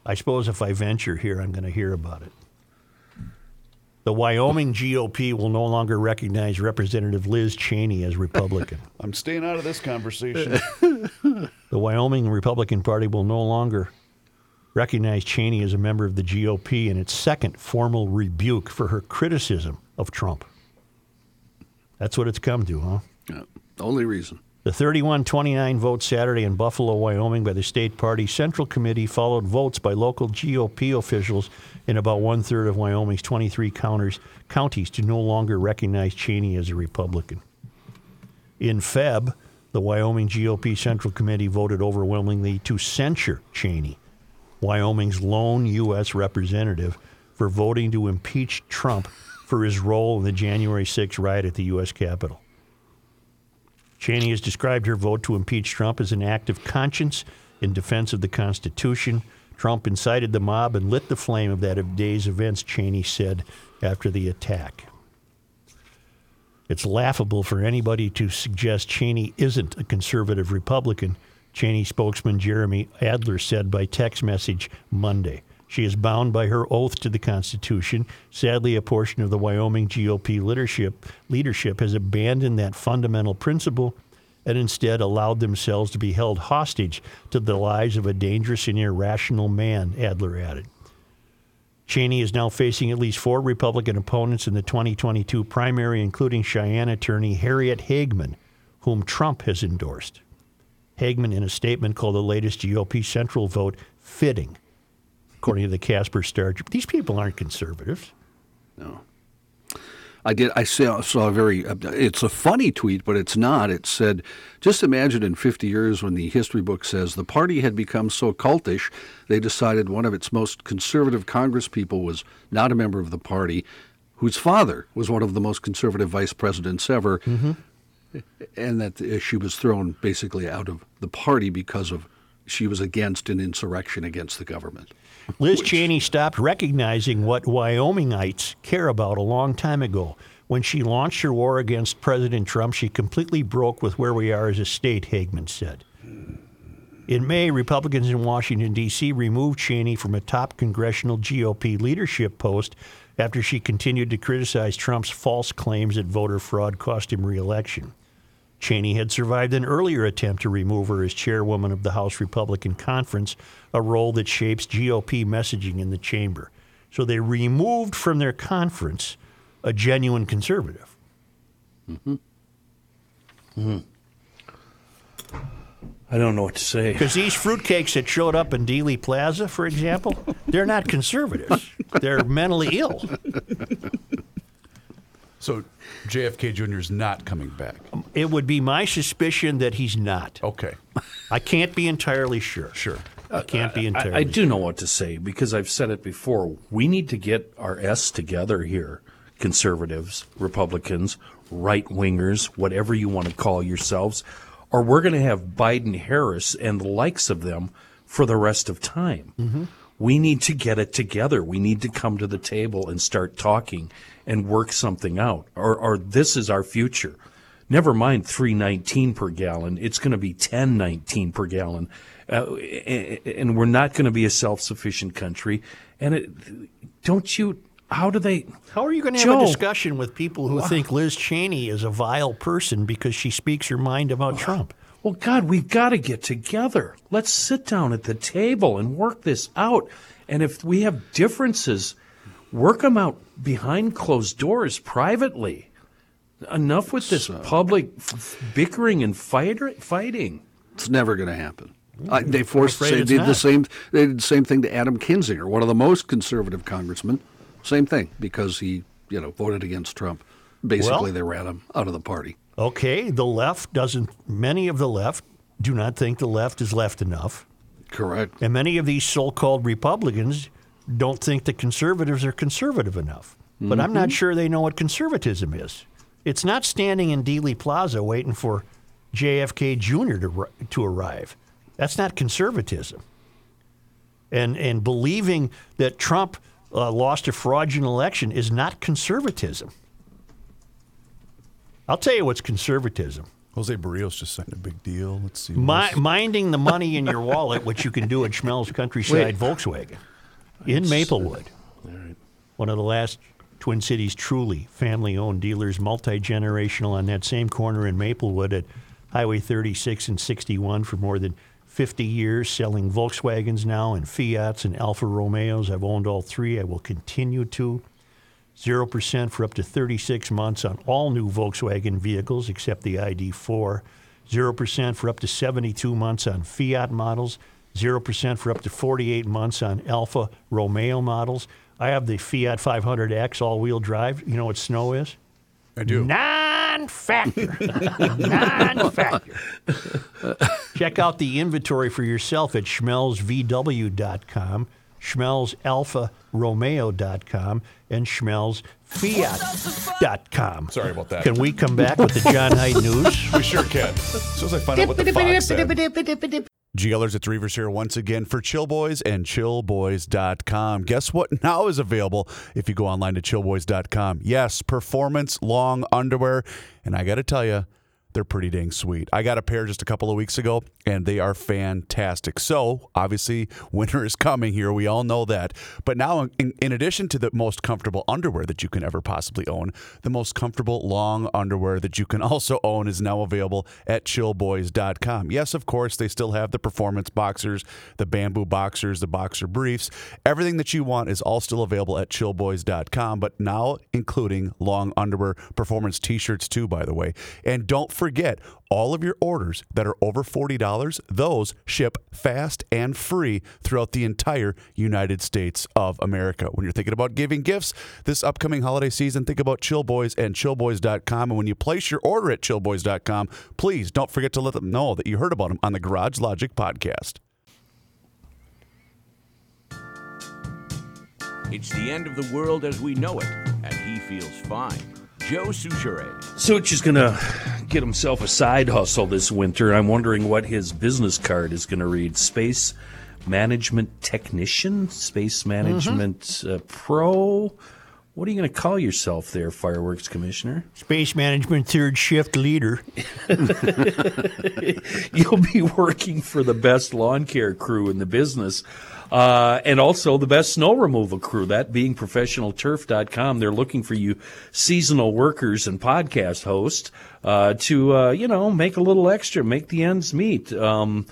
I suppose if I venture here, I'm going to hear about it. The Wyoming GOP will no longer recognize Representative Liz Cheney as Republican. I'm staying out of this conversation. the Wyoming Republican Party will no longer recognize Cheney as a member of the GOP in its second formal rebuke for her criticism of Trump. That's what it's come to, huh? Yeah, the only reason. The 31 29 vote Saturday in Buffalo, Wyoming by the state party Central Committee followed votes by local GOP officials in about one third of Wyoming's 23 counters, counties to no longer recognize Cheney as a Republican. In Feb, the Wyoming GOP Central Committee voted overwhelmingly to censure Cheney, Wyoming's lone U.S. representative, for voting to impeach Trump for his role in the January 6 riot at the U.S. Capitol. Cheney has described her vote to impeach Trump as an act of conscience in defense of the Constitution. Trump incited the mob and lit the flame of that day's events, Cheney said after the attack. It's laughable for anybody to suggest Cheney isn't a conservative Republican, Cheney spokesman Jeremy Adler said by text message Monday. She is bound by her oath to the Constitution. Sadly, a portion of the Wyoming GOP leadership, leadership has abandoned that fundamental principle and instead allowed themselves to be held hostage to the lies of a dangerous and irrational man, Adler added. Cheney is now facing at least four Republican opponents in the 2022 primary, including Cheyenne attorney Harriet Hageman, whom Trump has endorsed. Hageman, in a statement called the latest GOP Central vote, fitting, according to the Casper Star. These people aren't conservatives. No. I did. I saw, saw a very. uh, It's a funny tweet, but it's not. It said, "Just imagine in 50 years when the history book says the party had become so cultish, they decided one of its most conservative congresspeople was not a member of the party, whose father was one of the most conservative vice presidents ever, Mm-hmm. and that uh, she was thrown basically out of the party because of she was against an insurrection against the government. Liz Cheney stopped recognizing what Wyomingites care about a long time ago. When she launched her war against President Trump, she completely broke with where we are as a state, Hageman said. In May, Republicans in Washington, D.C. removed Cheney from a top congressional GOP leadership post after she continued to criticize Trump's false claims that voter fraud cost him reelection. Cheney had survived an earlier attempt to remove her as chairwoman of the House Republican Conference, a role that shapes GOP messaging in the chamber. So they removed from their conference a genuine conservative. Hmm. Hmm. I don't know what to say. Because these fruitcakes that showed up in Dealey Plaza, for example, they're not conservatives. They're mentally ill. So JFK Jr. is not coming back. It would be my suspicion that he's not. Okay. I can't be entirely sure. Sure. I can't be entirely I, I do know what to say because I've said it before. We need to get our S together here. Conservatives, Republicans, right wingers, whatever you want to call yourselves, or we're going to have Biden Harris and the likes of them for the rest of time. Mm-hmm. We need to get it together. We need to come to the table and start talking and work something out. Or, or this is our future. Never mind 319 per gallon. It's going to be 1019 per gallon. Uh, and we're not going to be a self-sufficient country. And it, don't you, how do they, How are you going to have Joe. a discussion with people who think Liz Cheney is a vile person because she speaks her mind about Trump? well, God, we've got to get together. Let's sit down at the table and work this out. And if we have differences, work them out behind closed doors privately. Enough with this public f- f- bickering and fight- fighting. It's never going to happen. Mm, I, they forced. afraid They did not. the same. They did the same thing to Adam Kinzinger, one of the most conservative congressmen. Same thing because he, you know, voted against Trump. Basically, Well- they ran him out of the party. Okay, the left doesn't, many of the left do not think the left is left enough. Correct. And many of these so called Republicans don't think the conservatives are conservative enough. But I'm not sure they know what conservatism is. It's not standing in Dealey Plaza waiting for JFK Jr. to, to arrive. That's not conservatism. And, and believing that Trump uh, lost a fraudulent election is not conservatism. I'll tell you what's conservatism. Jose Berrios just signed a big deal. Let's see. Mi- minding the money in your wallet, which you can do at Schmelz Countryside Volkswagen in Maplewood. One of the last Twin Cities truly family owned dealers, multi generational, on that same corner in Maplewood at Highway 36 and 61 for more than 50 years, selling Volkswagens now and Fiats and Alfa Romeos. I've owned all three. I will continue to. 0% for up to 36 months on all new Volkswagen vehicles except the ID4. 0% for up to 72 months on Fiat models. 0% for up to 48 months on Alfa Romeo models. I have the Fiat 500X all wheel drive. You know what snow is? I do. Non factor. non factor. Check out the inventory for yourself at schmelzvw.com, schmelzalfaromeo.com, and schmelzfiat.com. Sorry about that. Can we come back with the John Hines News? We sure can. As soon as I find out what the fox said. GLers, it's Reuvers here once again for Chill Boys and chillboys.com. Guess what now is available if you go online to chillboys.com? Yes, performance long underwear. And I got to tell you, they're pretty dang sweet. I got a pair just a couple of weeks ago, and they are fantastic. So, obviously, winter is coming here. We all know that. But now, in, in addition to the most comfortable underwear that you can ever possibly own, the most comfortable long underwear that you can also own is now available at chillboys.com. Yes, of course, they still have the performance boxers, the bamboo boxers, the boxer briefs. Everything that you want is all still available at chillboys.com, but now including long underwear, performance t shirts, too, by the way. And don't forget, all of your orders that are over $40, those ship fast and free throughout the entire United States of America. When you're thinking about giving gifts this upcoming holiday season, think about Chill Boys and chillboys.com. And when you place your order at chillboys.com, please don't forget to let them know that you heard about them on the Garage Logic podcast. It's the end of the world as we know it, and he feels fine. Joe Soucheray. Such is going to get himself a side hustle this winter. I'm wondering what his business card is going to read. Space management technician, space management uh, pro. What are you going to call yourself there, fireworks commissioner? Space Management third shift leader. You'll be working for the best lawn care crew in the business. Uh, and also the best snow removal crew, that being professionalturf.com. They're looking for you seasonal workers and podcast hosts uh, to, uh, you know, make a little extra, make the ends meet. Um,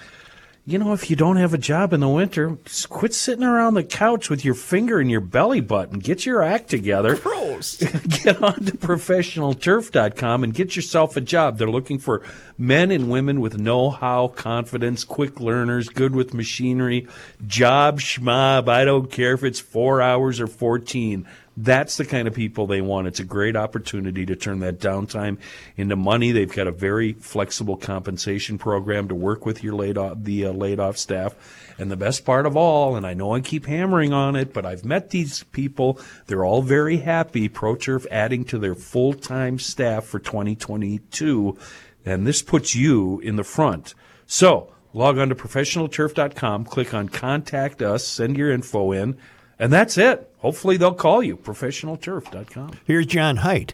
you know, if you don't have a job in the winter, just quit sitting around the couch with your finger in your belly button. Get your act together. Gross. get on to professionalturf.com and get yourself a job. They're looking for men and women with know how, confidence, quick learners, good with machinery, job schmob. I don't care if it's four hours or 14. That's the kind of people they want. It's a great opportunity to turn that downtime into money. They've got a very flexible compensation program to work with your laid off, the uh, laid off staff. And the best part of all, and I know I keep hammering on it, but I've met these people. They're all very happy. ProTurf adding to their full time staff for 2022. And this puts you in the front. So log on to professionalturf.com, click on contact us, send your info in, and that's it. Hopefully they'll call you. Professionalturf.com. Here's John Hines.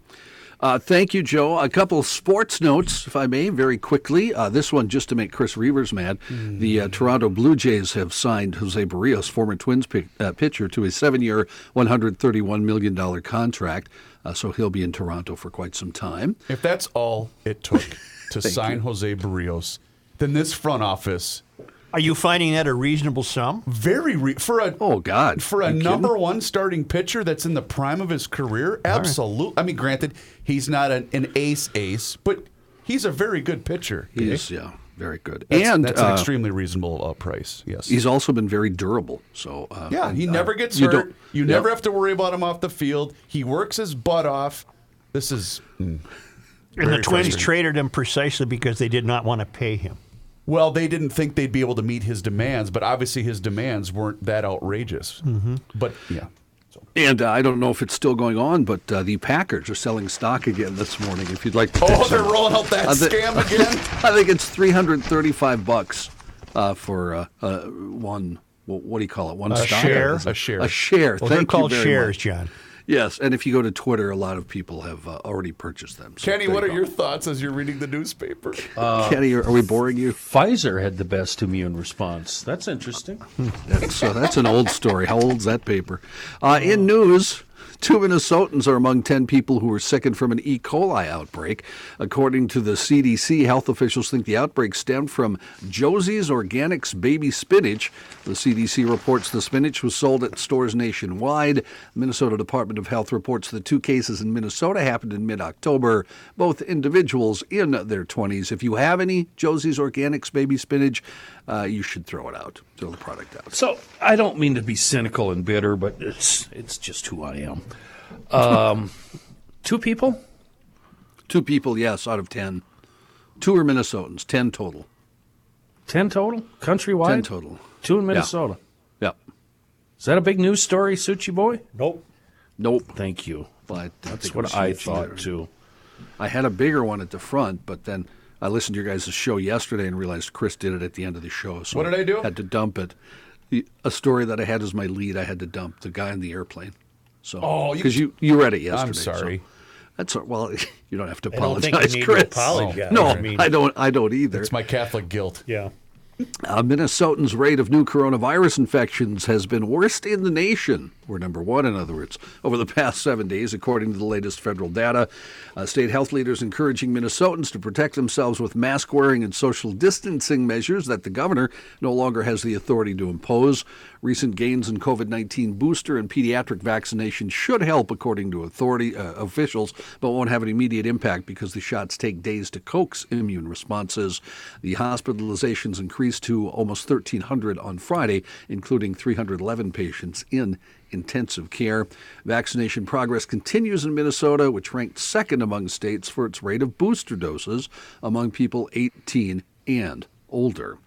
Uh, thank you, Joe. A couple sports notes, if I may, very quickly. Uh, this one just to make Chris Reuvers mad. The uh, Toronto Blue Jays have signed Jose Berrios, former Twins pick, uh, pitcher, to a seven-year, $131 million contract. Uh, so he'll be in Toronto for quite some time. If that's all it took to sign Jose Berrios, then this front office Are you finding that a reasonable sum? very re- for a Oh, God. for a number kidding? one starting pitcher that's in the prime of his career. Absolutely. I mean, granted, he's not an, an ace ace, but he's a very good pitcher. He's, yeah, very good. That's, and that's an uh, extremely reasonable uh, price. Yes. he's also been very durable. So uh, yeah, he uh, never gets you hurt. don't- You yeah. never have to worry about him off the field. He works his butt off. This is mm, And the Twins traded him precisely because they did not want to pay him. Well. They didn't think they'd be able to meet his demands, but obviously his demands weren't that outrageous. Mm-hmm. But yeah, so. And uh, I don't know if it's still going on, but uh, the Packers are selling stock again this morning. If you'd like to, oh, they're some. rolling out that Uh, the- scam again. I think it's three hundred thirty-five bucks uh, for uh, uh, one. What do you call it? One A stock? share? A share. A share. Well, Thank they're you called very shares, much. John. Yes, and if you go to Twitter, a lot of people have uh, already purchased them. So Kenny, what you are go. your thoughts as you're reading the newspaper? Kenny? Are, are we boring you? Pfizer had the best immune response. That's interesting. So that's an old story. How old's that paper? Uh, in news, two Minnesotans are among 10 people who were sickened from an E. coli outbreak. According to the CDC, health officials think the outbreak stemmed from Josie's Organics baby spinach. The CDC reports the spinach was sold at stores nationwide. Minnesota Department of Health reports the two cases in Minnesota happened in mid October, both individuals in their 20s. If you have any Josie's Organics baby spinach, uh, you should throw it out, throw the product out. So I don't mean to be cynical and bitter, but it's it's just who I am. Um, two people. Two people, yes, out of 10. Two are Minnesotans, 10 total. Ten total, countrywide. 10 total. Two in Minnesota. Yep. Is that a big news story, Suchi boy? Nope. Nope. Thank you. Well, That's think what I thought either. too. I had a bigger one at the front, but then I listened to your guys' show yesterday and realized Chris did it at the end of the show. So What did I do? I Had to dump it. The- A story that I had as my lead, I had to dump the guy in the airplane. So, Oh, you- because you, you read it yesterday. I'm so sorry. That's all- well, you don't have to I don't think you apologize, Chris. apologize. No, I mean- I don't. I don't either. It's my Catholic guilt. Yeah. Uh, Minnesotans' rate of new coronavirus infections has been worst in the nation. We're number one, in other words, over the past seven days, according to the latest federal data. Uh, state health leaders encouraging Minnesotans to protect themselves with mask wearing and social distancing measures that the governor no longer has the authority to impose. Recent gains in COVID 19 booster and pediatric vaccination should help, according to authority uh, officials, but won't have an immediate impact because the shots take days to coax immune responses. The hospitalizations increased to almost 1,300 on Friday, including 311 patients in intensive care. Vaccination progress continues in Minnesota, which ranked second among states for its rate of booster doses among people 18 and older.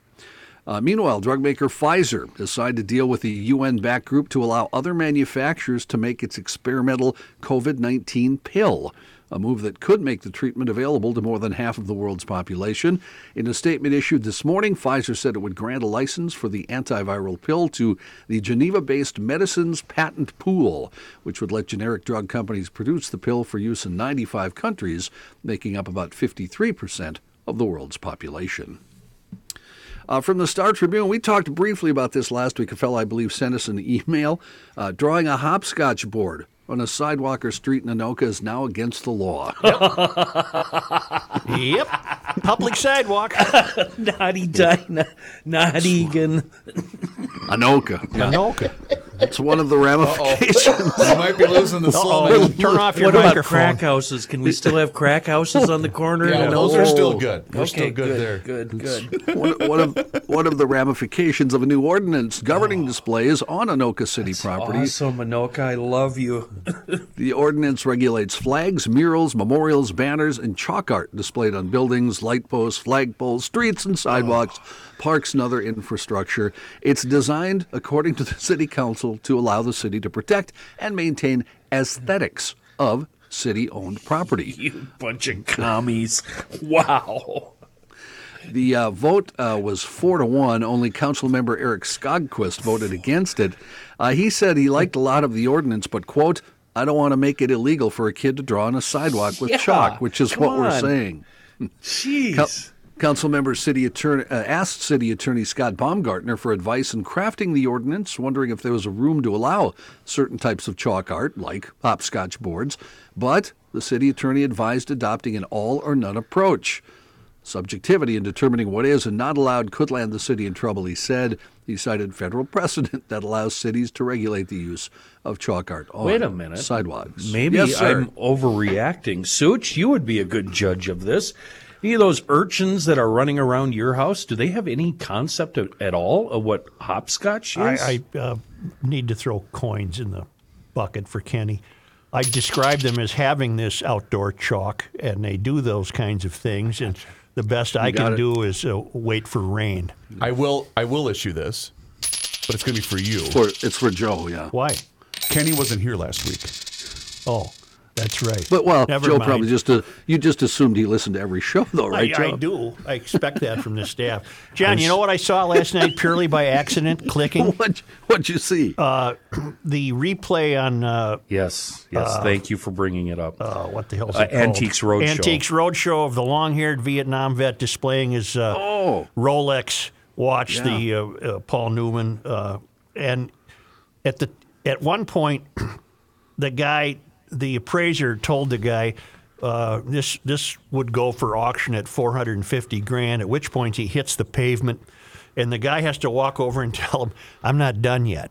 Uh, meanwhile, drug maker Pfizer has signed a deal with the UN backed group to allow other manufacturers to make its experimental COVID 19 pill, a move that could make the treatment available to more than half of the world's population. In a statement issued this morning, Pfizer said it would grant a license for the antiviral pill to the Geneva based Medicines Patent Pool, which would let generic drug companies produce the pill for use in 95 countries, making up about 53% of the world's population. Uh, from the Star Tribune, we talked briefly about this last week. A fellow, I believe, sent us an email. Uh, drawing a hopscotch board on a sidewalk or street in Anoka is now against the law. Yep. Public sidewalk. Naughty Dinah, naughty Anoka. Anoka. It's one of the ramifications. you might be losing the soul. Oh, turn off your What about crack houses? Can we still have crack houses on the corner? Yeah, in those are still good. We're Okay, still good, there. Good, good. one, one of one of the ramifications of a new ordinance governing displays on Anoka city property. Awesome, Anoka. I love you. The ordinance regulates flags, murals, memorials, banners, and chalk art displayed on buildings, light posts, flagpoles, streets, and sidewalks, parks, and other infrastructure. It's designed, according to the city council, to allow the city to protect and maintain aesthetics of city-owned property. You bunch of commies. Wow. The uh, vote uh, was four to one. Only council member Eric Skogquist voted against it. Uh, he said he liked a lot of the ordinance, but quote, "I don't want to make it illegal for a kid to draw on a sidewalk with Yeah, chalk," which is what we're saying. Jeez. Coun- Council member city attorney uh, asked city attorney Scott Baumgartner for advice in crafting the ordinance, wondering if there was a room to allow certain types of chalk art, like hopscotch boards. But the city attorney advised adopting an all or none approach. Subjectivity in determining what is and not allowed could land the city in trouble, he said. He cited federal precedent that allows cities to regulate the use of chalk art on Wait a minute. sidewalks. Maybe yes. I'm overreacting. Such, you would be a good judge of this. Any of those urchins that are running around your house, do they have any concept of, at all of what hopscotch is? I, I uh, need to throw coins in the bucket for Kenny. I describe them as having this outdoor chalk, and they do those kinds of things. And the best I can it. do is uh, wait for rain. I will. I will issue this, but it's going to be for you. For, it's for Joe, yeah. Why? Kenny wasn't here last week. Oh, that's right. But well, Never Joe mind. probably just uh, you just assumed he listened to every show, though, right, I, I do. I expect that from the staff. John, you know what I saw last night purely by accident? Clicking What what'd you see? the replay on uh, yes, yes. thank you for bringing it up. uh, what the hell's Uh, it called? Antiques Roadshow. Antiques Roadshow of the long-haired Vietnam vet displaying his uh, Oh. Rolex watch, Yeah. the uh, uh, Paul Newman, uh, and at the at one point, the guy, the appraiser, told the guy. Uh, this this would go for auction at 450 grand. At which point he hits the pavement, and the guy has to walk over and tell him, "I'm not done yet."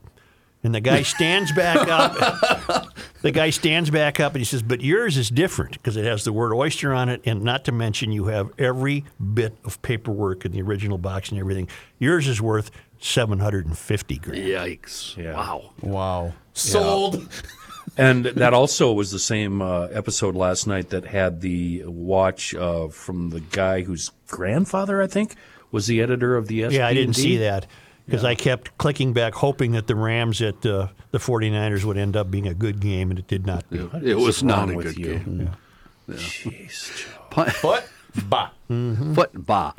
And the guy stands back up. the guy stands back up and he says, "But yours is different because it has the word oyster on it, and not to mention you have every bit of paperwork in the original box and everything. Yours is worth 750 grand." Yikes! Yeah. Wow. Wow. Sold. and that also was the same uh, episode last night that had the watch uh, from the guy whose grandfather, I think, was the editor of the SP. Yeah, I didn't see that because I kept clicking back, hoping that the Rams at uh, the 49ers would end up being a good game, and it did not. Be. It was not a good you? game. Jeez, Joe. Pi- But bah. Foot ba.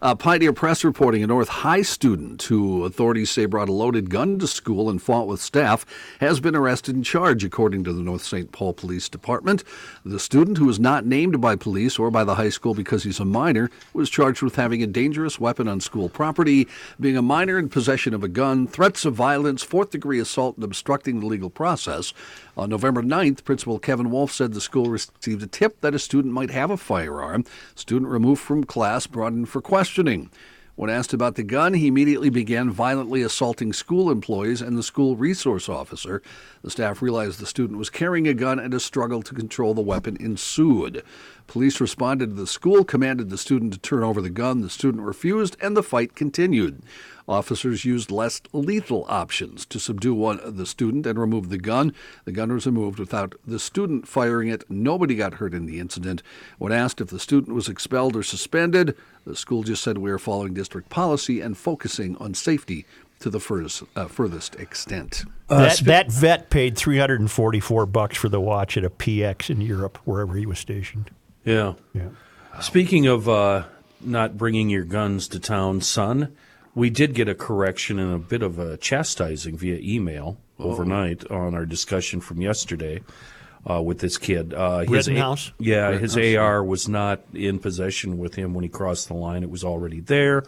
Uh, Pioneer Press reporting a North High student who authorities say brought a loaded gun to school and fought with staff has been arrested and charged, according to the North St. Paul Police Department. The student, who was not named by police or by the high school because he's a minor, was charged with having a dangerous weapon on school property, being a minor in possession of a gun, threats of violence, fourth degree assault, and obstructing the legal process. On November 9th, Principal Kevin Wolf said the school received a tip that a student might have a firearm. Student removed from class brought in for questioning. When asked about the gun, he immediately began violently assaulting school employees and the school resource officer. The staff realized the student was carrying a gun and a struggle to control the weapon ensued. Police responded to the school, commanded the student to turn over the gun. The student refused, and the fight continued. Officers used less lethal options to subdue one the student and remove the gun. The gun was removed without the student firing it. Nobody got hurt in the incident. When asked if the student was expelled or suspended, the school just said we are following district policy and focusing on safety to the furthest, uh, furthest extent. that, that vet paid 344 bucks for the watch at a PX in Europe, wherever he was stationed. Yeah. Yeah. Speaking of uh, not bringing your guns to town, son, we did get a correction and a bit of a chastising via email overnight on our discussion from yesterday uh, with this kid. Uh, his Rittenhouse? yeah, his AR was not in possession with him when he crossed the line. It was already there.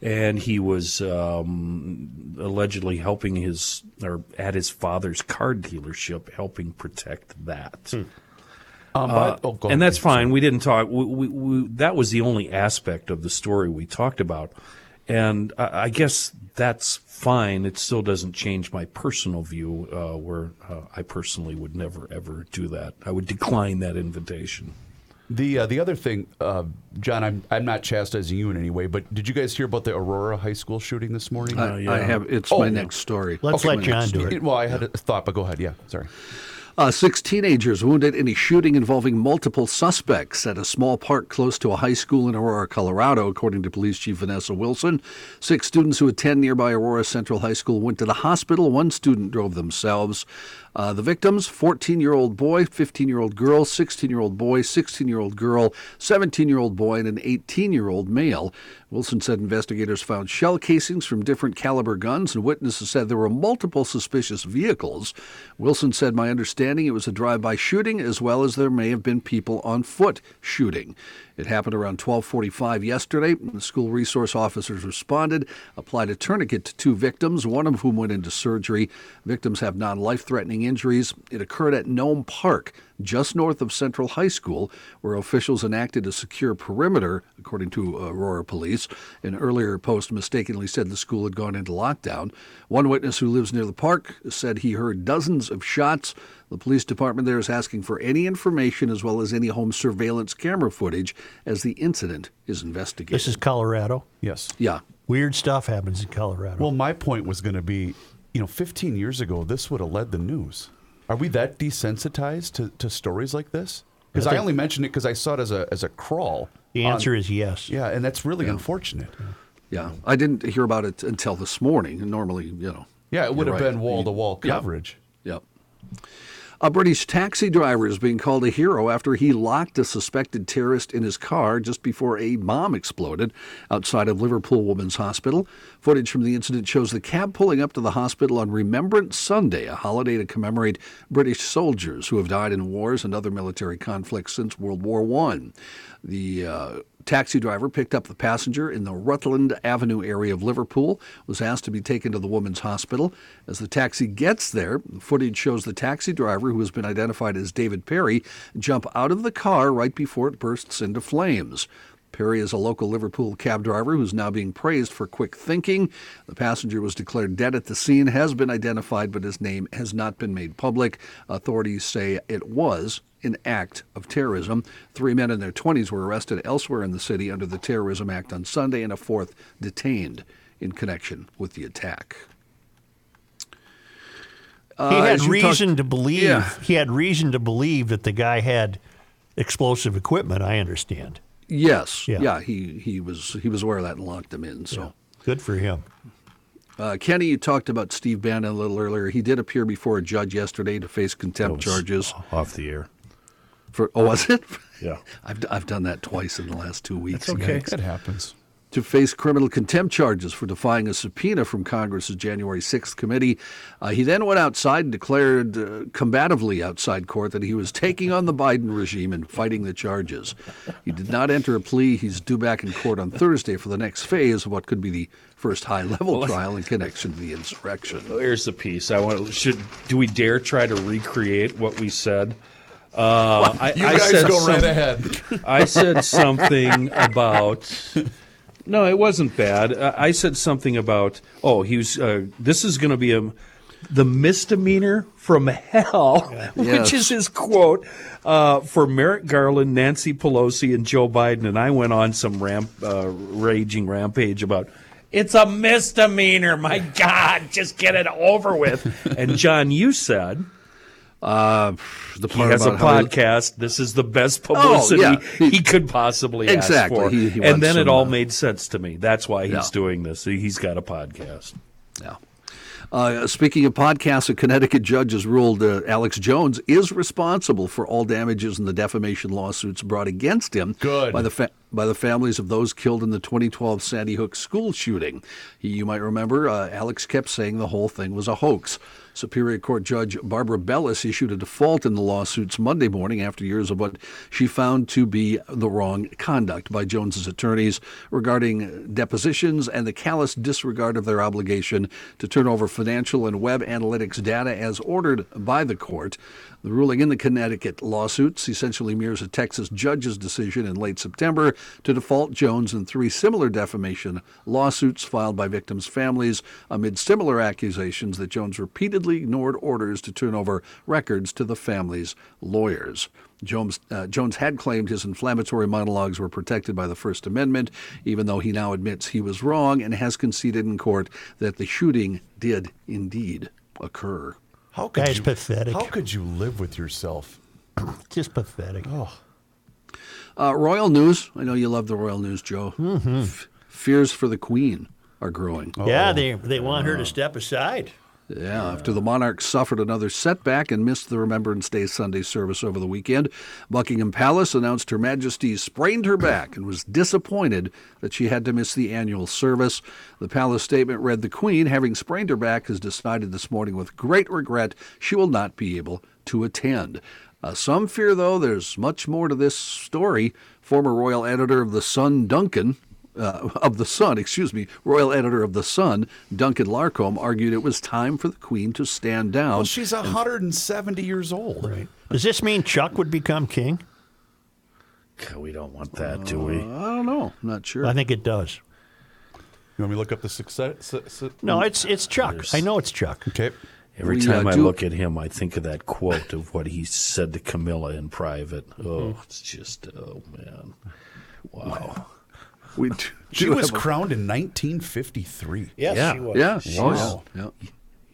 And he was um, allegedly helping his, or at his father's car dealership, helping protect that. Um, but- oh, and that's fine. We didn't talk. We, we, we, that was the only aspect of the story we talked about, and I, I guess that's fine. It still doesn't change my personal view, uh, where uh, I personally would never ever do that. I would decline that invitation. The uh, the other thing, uh, John, I'm I'm not chastising you in any way, but did you guys hear about the Aurora High School shooting this morning? I, yeah. I have. It's Oh, my yeah. next story. Let's Okay, let my John next do it. well, I had a thought, but go ahead. Yeah, sorry. Uh, six teenagers wounded in a shooting involving multiple suspects at a small park close to a high school in Aurora, Colorado, according to Police Chief Vanessa Wilson. Six students who attend nearby Aurora Central High School went to the hospital. One student drove themselves. Uh, the victims 14 year old boy, 15 year old girl, 16 year old boy, 16 year old girl, 17 year old boy, and an 18 year old male. Wilson said investigators found shell casings from different caliber guns, and witnesses said there were multiple suspicious vehicles. Wilson said, My understanding it was a drive by shooting, as well as there may have been people on foot shooting. It happened around 12:45 yesterday. The school resource officers responded, applied a tourniquet to two victims, one of whom went into surgery. Victims have non-life-threatening injuries. It occurred at Nome Park, just north of Central High School, where officials enacted a secure perimeter, according to Aurora Police. An earlier post mistakenly said the school had gone into lockdown. One witness who lives near the park said he heard dozens of shots. The police department there is asking for any information as well as any home surveillance camera footage as the incident is investigated. This is Colorado. Yes. yeah. Weird stuff happens in Colorado. Well, my point was going to be, you know, 15 years ago, this would have led the news. Are we that desensitized to, to stories like this? Because I I, only mentioned it because I saw it as a as a crawl. the on- answer is yes. yeah, and that's really unfortunate. Yeah. I didn't hear about it until this morning. And normally, you know. Yeah, it would have right. been wall to wall Yeah. coverage. Yep. A British taxi driver is being called a hero after he locked a suspected terrorist in his car just before a bomb exploded outside of Liverpool Women's Hospital. Footage from the incident shows the cab pulling up to the hospital on Remembrance Sunday, a holiday to commemorate British soldiers who have died in wars and other military conflicts since World War I. The uh, taxi driver picked up the passenger in the Rutland Avenue area of Liverpool, was asked to be taken to the woman's hospital. As the taxi gets there, footage shows the taxi driver, who has been identified as David Perry, jump out of the car right before it bursts into flames. Perry is a local Liverpool cab driver who's now being praised for quick thinking. The passenger was declared dead at the scene, has been identified, but his name has not been made public. Authorities say it was an act of terrorism. Three men in their 20s were arrested elsewhere in the city under the Terrorism Act on Sunday, and a fourth detained in connection with the attack. he Uh, had you talked- reason to believe. Yeah. He had reason to believe that the guy had explosive equipment. I understand. Yes, Yeah. yeah, he, he was he was aware of that and locked him in. So. Good for him. Uh, Kenny, you talked about Steve Bannon a little earlier. He did appear before a judge yesterday to face contempt charges off the air. for. Oh, was it? Yeah. I've, d- I've done that twice in the last two weeks. okay. It happens. To face criminal contempt charges for defying a subpoena from Congress's January 6th committee. Uh, he then went outside and declared uh, combatively outside court that he was taking on the Biden regime and fighting the charges. He did not enter a plea. He's due back in court on Thursday for the next phase of what could be the first high level trial in connection to the insurrection. Here's the piece. I want. Should do we dare try to recreate what we said? Uh, I, You I guys said go right ahead. I said something about. No, it wasn't bad. Uh, I said something about. Oh, he was. Uh, this is going to be a the misdemeanor from hell, which Yes. is his quote uh, for Merrick Garland, Nancy Pelosi, and Joe Biden. And I went on some ramp, uh, raging rampage about It's a misdemeanor. My God, just get it over with. And John, you said Uh, the he has a how he- podcast. This is the best publicity yeah. he, He- could possibly Exactly. ask for. He- and then it all uh, made sense to me. That's why he's Yeah. doing this. He's got a podcast. Yeah. Uh, speaking of podcasts, a Connecticut judge has ruled uh, Alex Jones is responsible for all damages in the defamation lawsuits brought against him Good. by the fa- by the families of those killed in the 2012 Sandy Hook school shooting. He, you might remember, uh, Alex kept saying the whole thing was a hoax. Superior Court Judge Barbara Bellis issued a default in the lawsuits Monday morning after years of what she found to be the wrong conduct by Jones's attorneys regarding depositions and the callous disregard of their obligation to turn over financial and web analytics data as ordered by the court. The ruling in the Connecticut lawsuits essentially mirrors a Texas judge's decision in late September to default Jones in three similar defamation lawsuits filed by victims' families amid similar accusations that Jones repeatedly ignored orders to turn over records to the family's lawyers. Jones, uh, Jones had claimed his inflammatory monologues were protected by the First Amendment, even though he now admits he was wrong and has conceded in court that the shooting did indeed occur. How could Guy's you, pathetic. How could you live with yourself? Just pathetic. Uh, royal news. I know you love the royal news, Joe. F- fears for the Queen are growing. Yeah, they they want her to step aside. Yeah, after the monarch suffered another setback and missed the Remembrance Day Sunday service over the weekend, Buckingham Palace announced Her Majesty sprained her back and was disappointed that she had to miss the annual service. The palace statement read The Queen, having sprained her back, has decided this morning with great regret she will not be able to attend. Uh, some fear, though, there's much more to this story. Former royal editor of The Sun, Duncan, uh, of the Sun, excuse me, royal editor of the Sun, Duncan Larcombe, argued it was time for the Queen to stand down. Well, she's 170 years old. Right. Does this mean Chuck would become king? God, we don't want that, do we? I don't know. I'm not sure. I think it does. You want me to look up the success? su- su- No, it's it's Chuck. I know it's Chuck. Okay. Every We, time uh, I do- look at him, I think of that quote of what he said to Camilla in private. Oh, it's just, oh man, wow. We do, She do was have a- crowned in 1953. Yes, Yeah. she was. Yeah, she Wow. was. Yeah.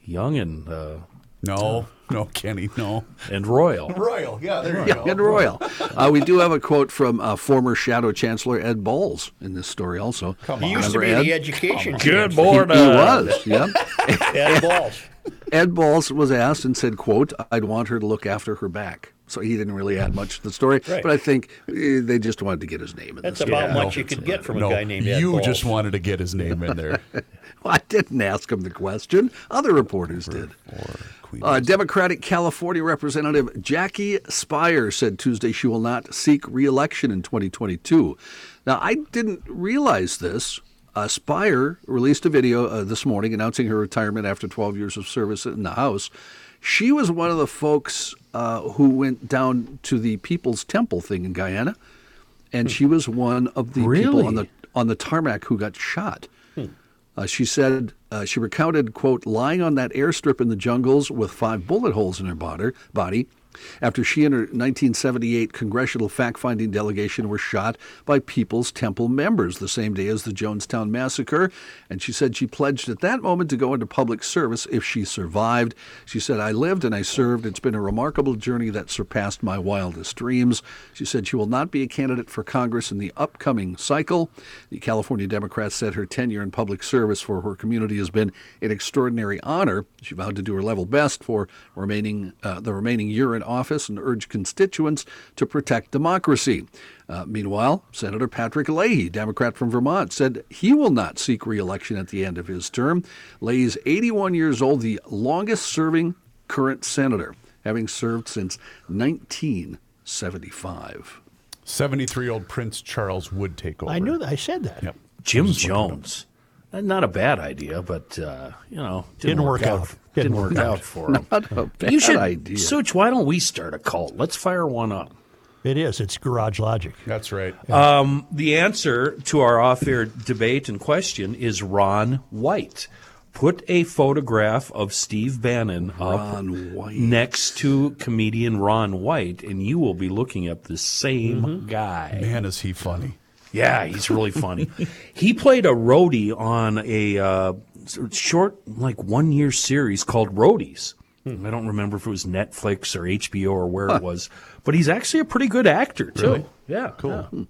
Young and uh, No, no, Kenny, no. and royal. Royal, yeah, there you Yeah, and royal. Uh, we do have a quote from uh, former Shadow Chancellor Ed Balls in this story also. Come He on. used to be Remember the Ed? education. Good chancellor. morning. He was, yeah. Ed Balls. Ed Balls was asked and said, quote, I'd want her to look after her back. So he didn't really add much to the story, Right. but I think eh, they just wanted to get his name in there. That's this. about Yeah. much you could get from a no, guy named Ed you Balls. just wanted to get his name in there. Well, I didn't ask him the question. Other reporters did. Queen Uh, Democratic California Representative Jackie Speier said Tuesday she will not seek reelection in 2022. Now, I didn't realize this. Uh, Speier released a video uh, this morning announcing her retirement after 12 years of service in the House. She was one of the folks uh, who went down to the People's Temple thing in Guyana, and she was one of the people on the on the tarmac who got shot. Uh, she said uh, she recounted, quote, lying on that airstrip in the jungles with five bullet holes in her body, body after she and her 1978 congressional fact finding delegation were shot by People's Temple members the same day as the Jonestown massacre. And she said she pledged at that moment to go into public service if she survived. She said, I lived and I served. It's been a remarkable journey that surpassed my wildest dreams. She said she will not be a candidate for Congress in the upcoming cycle. The California Democrats said her tenure in public service for her community has been an extraordinary honor. She vowed to do her level best for remaining uh, the remaining year in office and urge constituents to protect democracy. Uh, meanwhile, Senator Patrick Leahy, Democrat from Vermont, said he will not seek reelection at the end of his term. Leahy's 81 years old, the longest serving current senator, having served since 1975. 73 year old Prince Charles would take over. I knew that. I said that. Yep. Jim Jones. Not a bad idea, but uh, you know, Didn't work out. Didn't, Didn't work work out for him. Not a bad you should, idea. Such. Why don't we start a cult? Let's fire one up. It is. It's garage logic. That's right. The answer to our off-air debate and question is Ron White. Put a photograph of Steve Bannon up Ron White. next to comedian Ron White, and you will be looking at the same guy. Man, is he funny. Yeah, he's really funny. he played a roadie on a uh, short, like one year series called Roadies. Hmm. I don't remember if it was Netflix or HBO or where it was, but he's actually a pretty good actor too. Yeah, cool. Hmm.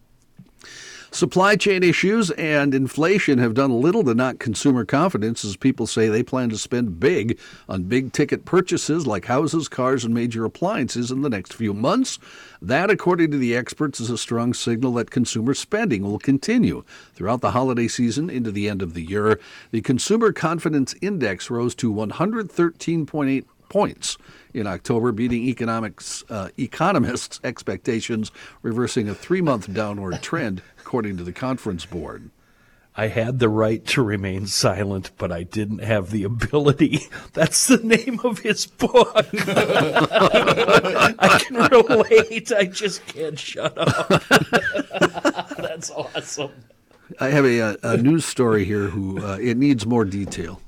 Supply chain issues and inflation have done little to knock consumer confidence as people say they plan to spend big on big ticket purchases like houses, cars, and major appliances in the next few months. That, according to the experts, is a strong signal that consumer spending will continue throughout the holiday season into the end of the year. The Consumer Confidence Index rose to 113.8 points in October, beating economics uh, economists' expectations, reversing a three-month downward trend, according to the conference board. I had the right to remain silent, but I didn't have the ability. That's the name of his book. I can relate. I just can't shut up. That's awesome. I have a, a news story here. Who uh, it needs more detail,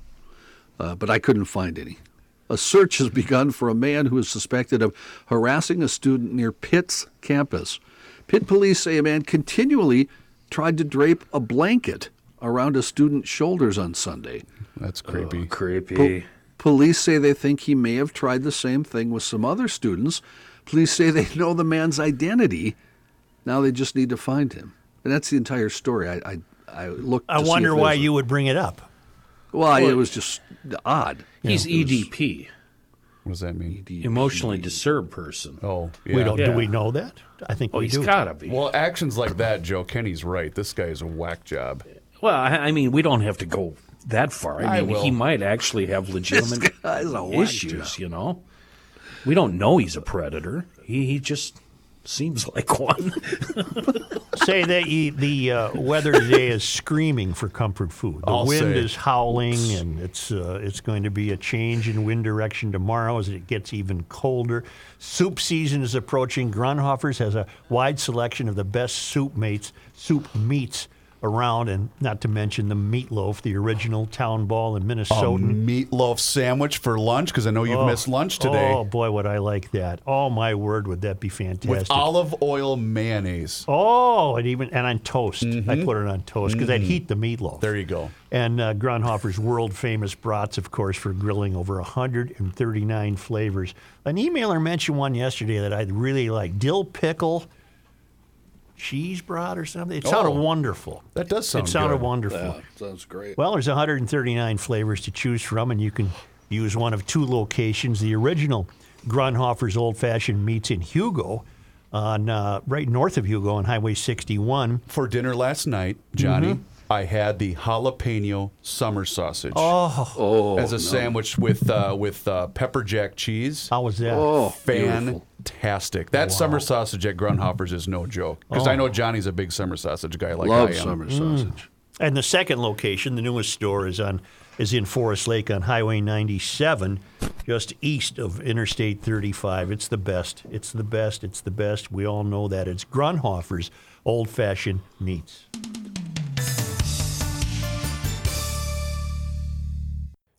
uh, but I couldn't find any. A search has begun for a man who is suspected of harassing a student near Pitt's campus. Pitt police say a man continually tried to drape a blanket around a student's shoulders on Sunday. That's creepy. Oh, creepy. Police say they think he may have tried the same thing with some other students. Police say they know the man's identity. Now they just need to find him. And that's the entire story. I I, I looked. I to see wonder if why a- you would bring it up. Well, it was just odd. He's EDP, What does that mean? emotionally disturbed person. Oh, yeah. We don't. Yeah. Do we know that? I think Oh, we he's do. gotta be. Well, actions like that, Joe Kenny's right. This guy is a whack job. Well, I, I mean, we don't have to go that far. I I mean, will. he might actually have legitimate guy's a whack issues. You know, we don't know he's a predator. He he just seems like one. Say that you, the uh, weather today is screaming for comfort food. The I'll wind say. is howling, and it's uh, it's going to be a change in wind direction tomorrow as it gets even colder. Soup season is approaching. Grundhofer's has a wide selection of the best soup mates, soup meats around, and not to mention the meatloaf, the original town ball in Minnesota. A meatloaf sandwich for lunch because I know you've missed lunch today Oh boy, would I like that! Oh my word, would that be fantastic? with olive oil mayonnaise. Oh, and even and on toast. I put it on toast because I'd heat the meatloaf. Mm-hmm. There you go. And uh, Grundhofer's world famous brats, of course, for grilling over 139 flavors. An emailer mentioned one yesterday that I really like dill pickle cheese brat or something. It sounded Oh. wonderful. That does sound It sounded good. wonderful. sounds great. Well, there's 139 flavors to choose from, and you can use one of two locations. The original Grundhofer's Old Fashioned Meats in Hugo, on uh, right north of Hugo on Highway 61. For dinner last night, Johnny, Mm-hmm. I had the jalapeno summer sausage Oh, as a sandwich with uh, with uh, pepper jack cheese. How was that? oh, beautiful. Fantastic. That summer sausage at Grundhofer's is no joke. Because I know Johnny's a big summer sausage guy like Love I am. summer Mm. sausage. And the second location, the newest store, is on is in Forest Lake on Highway 97, just east of Interstate 35. It's the best. It's the best. It's the best. We all know that. It's Grundhofer's Old Fashioned Meats.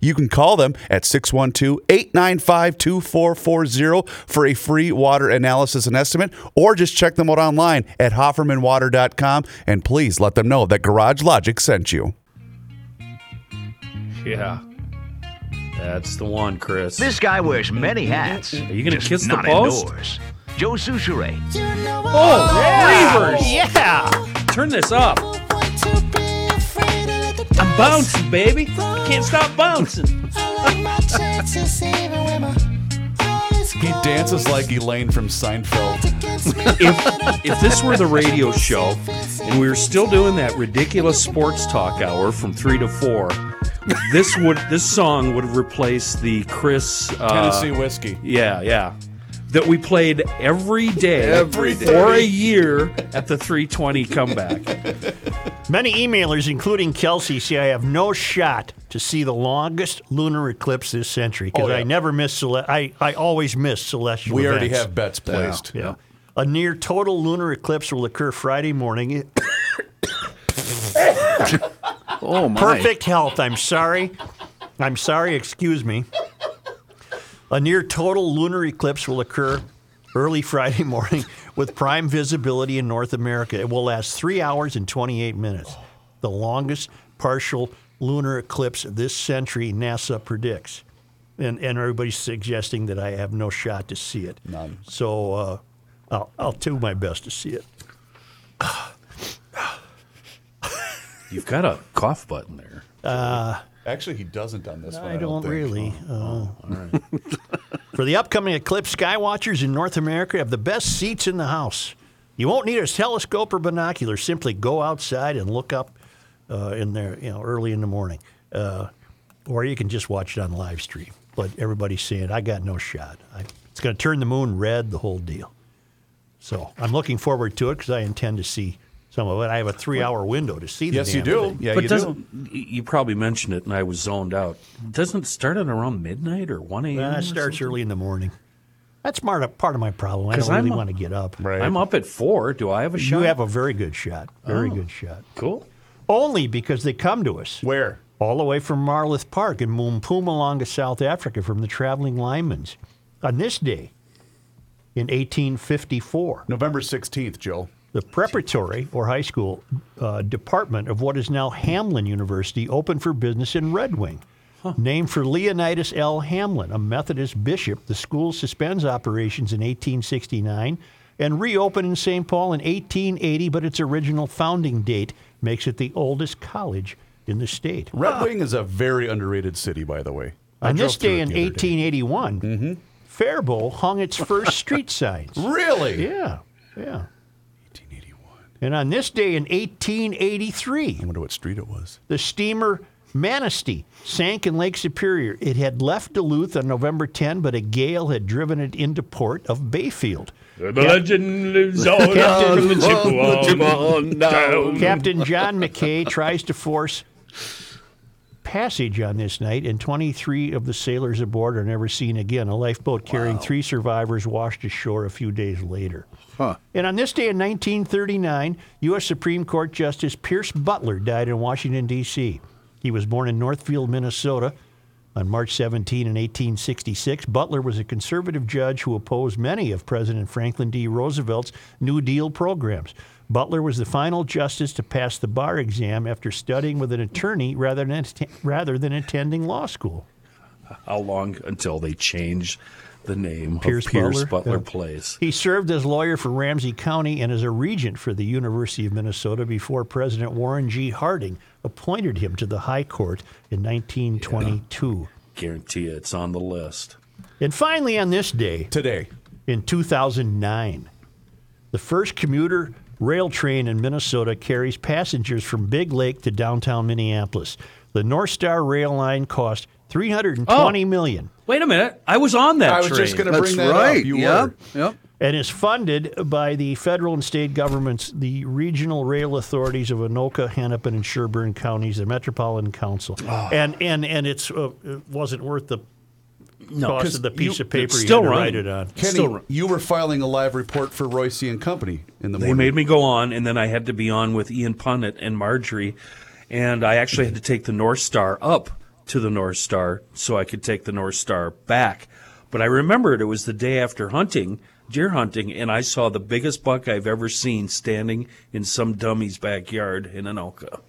You can call them at 612-895-2440 for a free water analysis and estimate or just check them out online at hoffermanwater.com and please let them know that Garage Logic sent you. yeah, that's the one, Chris. This guy wears many hats. Are you gonna kiss the not post? indoors. Joe Soucheray. Oh, Reuvers! Yeah. Turn this up. Bouncing, baby. Can't stop bouncing. He dances like Elaine from Seinfeld. if, if this were the radio show and we were still doing that ridiculous sports talk hour from three to four, this would this song would replace the Chris uh, Tennessee whiskey. Yeah, yeah. That we played every day, Every day. for a year at the 320 comeback. Many emailers, including Kelsey, say I have no shot to see the longest lunar eclipse this century because Oh, yeah. I never miss cele- I I always miss celestial. We already have bets placed. Yeah. A near total lunar eclipse will occur Friday morning. Oh my! Perfect health. I'm sorry. I'm sorry. Excuse me. A near total lunar eclipse will occur early Friday morning with prime visibility in North America. It will last three hours and 28 minutes, the longest partial lunar eclipse this century, NASA predicts. And, and everybody's suggesting that I have no shot to see it. None. So uh, I'll, I'll do my best to see it. You've got a cough button there. Actually, he doesn't on this one. I don't think. really. uh, For the upcoming eclipse, skywatchers in North America have the best seats in the house. You won't need a telescope or binoculars. Simply go outside and look up uh, in there, you know, early in the morning, uh, or you can just watch it on live stream. But everybody's saying I got no shot. I, it's going to turn the moon red, the whole deal. So I'm looking forward to it because I intend to see some of it. I have a three-hour window to see the Yes, you do. thing. Yeah, but you do. doesn't y- you probably mentioned it and I was zoned out? Doesn't it start at around midnight or 1 a.m.? Uh, it starts something? early in the morning. That's part of, part of my problem. I 'Cause don't really I'm a- want to get up. Right. I'm up at 4. Do I have a shot? You have a very good shot. Very good shot. Cool. Only because they come to us Where? all the way from Marloth Park in Mpumalanga, South Africa, from the traveling Lymans. On this day, in 1854, November 16th, Joe. The preparatory or high school uh, department of what is now Hamline University opened for business in Red Wing. Named for Leonidas L. Hamline, a Methodist bishop, the school suspends operations in 1869 and reopened in St. Paul in 1880, but its original founding date makes it the oldest college in the state. Red Wing is a very underrated city, by the way. I On this day in the other day. 1881, Faribault hung its first street signs. Really? Yeah, yeah. 1881. And on this day in 1883, I wonder what street it was. the steamer Manistee sank in Lake Superior. It had left Duluth on November 10, but a gale had driven it into port of Bayfield. The legend lives on Captain- from the Chippewa down. Captain John McKay tries to force passage on this night, and 23 of the sailors aboard are never seen again. A lifeboat carrying three survivors washed ashore a few days later. And on this day in 1939, U.S. Supreme Court Justice Pierce Butler died in Washington, D.C. He was born in Northfield, Minnesota on March 17 in 1866. Butler was a conservative judge who opposed many of President Franklin D. Roosevelt's New Deal programs. Butler was the final justice to pass the bar exam after studying with an attorney rather than, rather than attending law school. How long until they change the name Pierce of Pierce Butler? Butler, Yeah. Place? He served as lawyer for Ramsey County and as a regent for the University of Minnesota before President Warren G. Harding appointed him to the High Court in 1922. Guarantee you it's on the list. And finally, on this day Today. in 2009, the first commuter rail train in Minnesota carries passengers from Big Lake to downtown Minneapolis. The North Star rail line cost 320 Oh. Wait a minute. I was on that I was train. just going to bring that right. up. You yep. were. Yep. and is funded by the federal and state governments, the regional rail authorities of Anoka, Hennepin, and Sherburne counties, the Metropolitan Council, and and and it's uh, it wasn't worth the no, cost 'cause of the piece you- of paper you still had to running. write it on. Kenny, still run- you were filing a live report for Royce and Company in the They morning. made me go on, and then I had to be on with Ian Punnett and Marjorie, and I actually had to take the North Star up to the North Star so I could take the North Star back. But I remembered it was the day after hunting, deer hunting, and I saw the biggest buck I've ever seen standing in some dummy's backyard in an Anoka.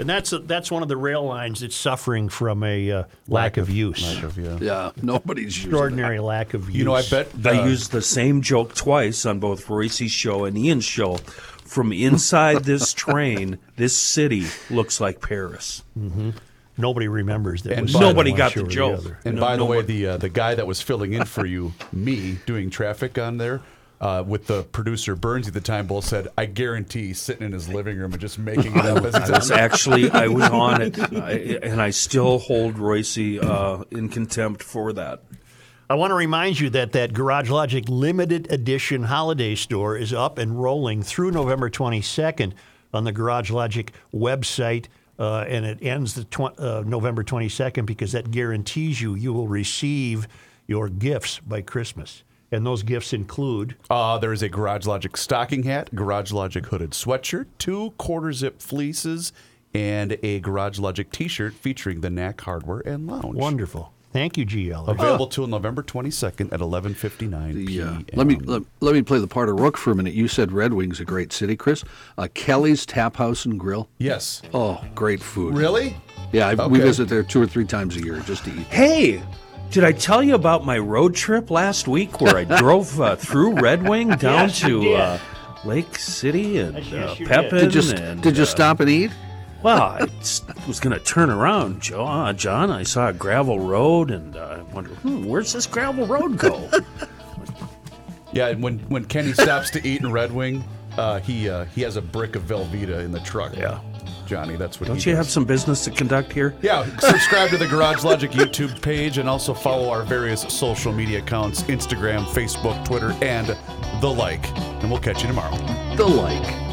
And that's a, that's one of the rail lines that's suffering from a uh, lack, of, use. Lack of, yeah. Yeah, nobody's using it. Extraordinary lack of use. You know, I bet I uh, used the same joke twice on both Royce's show and Ian's show. From inside this train, this city looks like Paris. nobody remembers that. And was by said Nobody got the joke. other. And No- by the way, nobody- the uh, the guy that was filling in for you, me doing traffic on there, uh, with the producer Burns at the time, both said, "I guarantee he's sitting in his living room and just making it up as he's I was actually I was on it, I, and I still hold Royce uh, in contempt for that. I want to remind you that that Garage Logic limited edition holiday store is up and rolling through November 22nd on the Garage Logic website. Uh, and it ends the tw- uh, November 22nd because that guarantees you you will receive your gifts by Christmas. And those gifts include Uh, there is a Garage Logic stocking hat, Garage Logic hooded sweatshirt, two quarter zip fleeces, and a Garage Logic T-shirt featuring the Knack Hardware and Lounge. wonderful. Thank you, GL. Available till November 22nd at 11:59 The, uh, p.m. let me let, let me play the part of Rook for a minute. You said Red Wing's a great city, Chris. Uh, Kelly's Tap House and Grill. Yes. Oh, great food. Really? Yeah, I, we visit there two or three times a year just to eat. Hey, did I tell you about my road trip last week where I drove uh, through Red Wing down Yes, to uh, Lake City and Yes, uh, yes, you did. Pepin? Did you and, did you uh, stop and eat? Well, I was going to turn around, Joe, uh, John. I saw a gravel road, and uh, I wondered, hmm, where's this gravel road go? Yeah. and When when Kenny stops to eat in Red Wing, uh, he uh, he has a brick of Velveeta in the truck. Yeah. Johnny, that's what. Don't he you does. have some business to conduct here? Yeah, subscribe to the Garage Logic YouTube page and also follow our various social media accounts Instagram, Facebook, Twitter, and the like. And we'll catch you tomorrow. The like.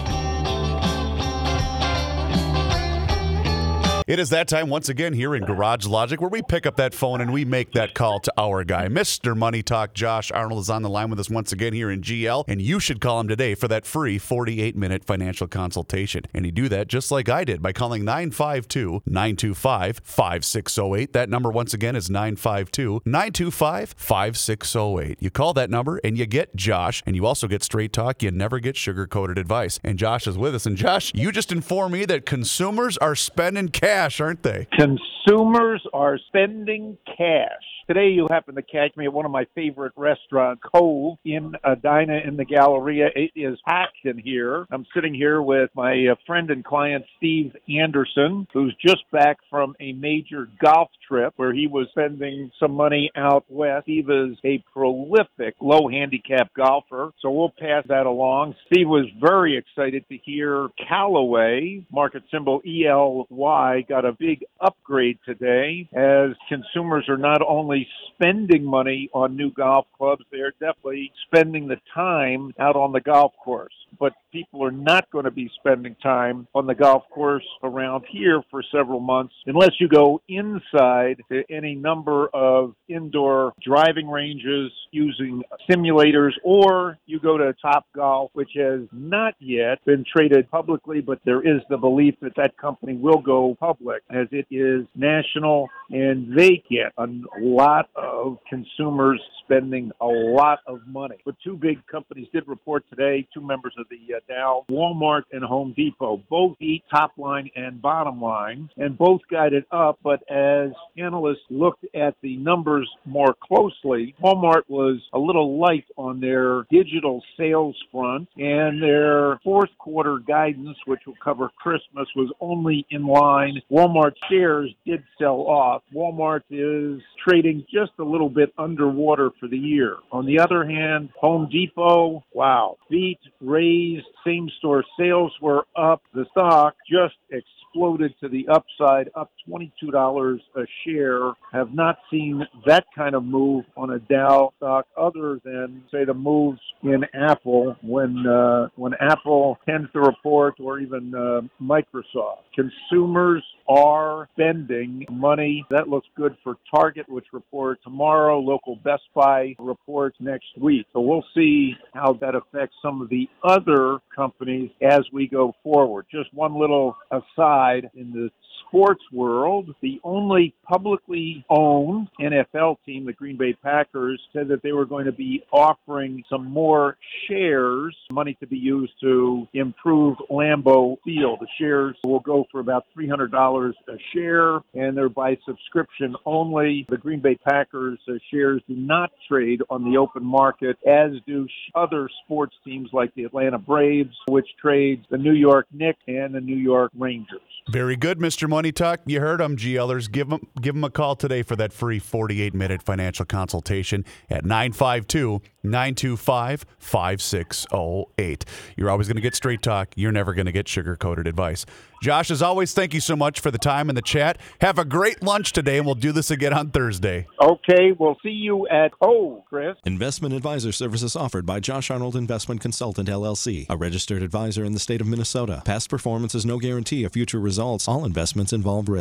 It is that time once again here in Garage Logic where we pick up that phone and we make that call to our guy. Mr. Money Talk Josh Arnold is on the line with us once again here in GL, and you should call him today for that free 48 minute financial consultation. And you do that just like I did by calling 952 925 5608. That number once again is 952 925 5608. You call that number and you get Josh, and you also get straight talk. You never get sugar coated advice. And Josh is with us. And Josh, you just informed me that consumers are spending cash, aren't they? Consumers are spending cash. Today, you happen to catch me at one of my favorite restaurants, Cove, in Edina in the Galleria. It is packed in here. I'm sitting here with my uh, friend and client, Steve Anderson, who's just back from a major golf trip where he was spending some money out west. Steve is a prolific low handicap golfer, so we'll pass that along. Steve was very excited to hear Callaway, market symbol ELY, got a big upgrade today as consumers are not only spending money on new golf clubs, they're definitely spending the time out on the golf course. But people are not going to be spending time on the golf course around here for several months unless you go inside to any number of indoor driving ranges using simulators or you go to Top Golf, which has not yet been traded publicly, but there is the belief that that company will go public as it is national and they get a lot of consumers spending a lot of money. But two big companies did report today, two members of the uh, Dow, Walmart and Home Depot, both beat top line and bottom line, and both guided up. But as analysts looked at the numbers more closely, Walmart was a little light on their digital sales front, and their fourth quarter guidance, which will cover Christmas, was only in line. Walmart shares did sell off. Walmart is trading just a little bit underwater for the year. On the other hand, Home Depot, wow, beat, raised, same store sales were up. The stock just exploded to the upside, up $22 a share. Have not seen that kind of move on a Dow stock other than, say, the moves in Apple when, uh, when Apple tends to report or even uh, Microsoft. Consumers are spending money. That looks good for Target, which reports tomorrow. Local Best Buy reports next week. So we'll see how that affects some of the other companies as we go forward. Just one little aside in the sports world, the only publicly owned NFL team, the Green Bay Packers, said that they were going to be offering some more shares, money to be used to improve Lambeau Field. The shares will go for about $300 a share, and they're by subscription only. The Green Bay Packers uh, shares do not trade on the open market, as do other sports teams like the Atlanta Braves, which trades the New York Knicks and the New York Rangers. Very good, Mr. Money Talk. You heard them, GLers. Give them, give him a call today for that free 48-minute financial consultation at 952-925-5608. You're always going to get straight talk. You're never going to get sugar-coated advice. Josh, as always, thank you so much for the time and the chat. Have a great lunch today, and we'll do this again on Thursday. Okay, we'll see you at Oh, Chris. Investment advisor services offered by Josh Arnold Investment Consultant LLC, a registered advisor in the state of Minnesota. Past performance is no guarantee of future results. All investments involve risk.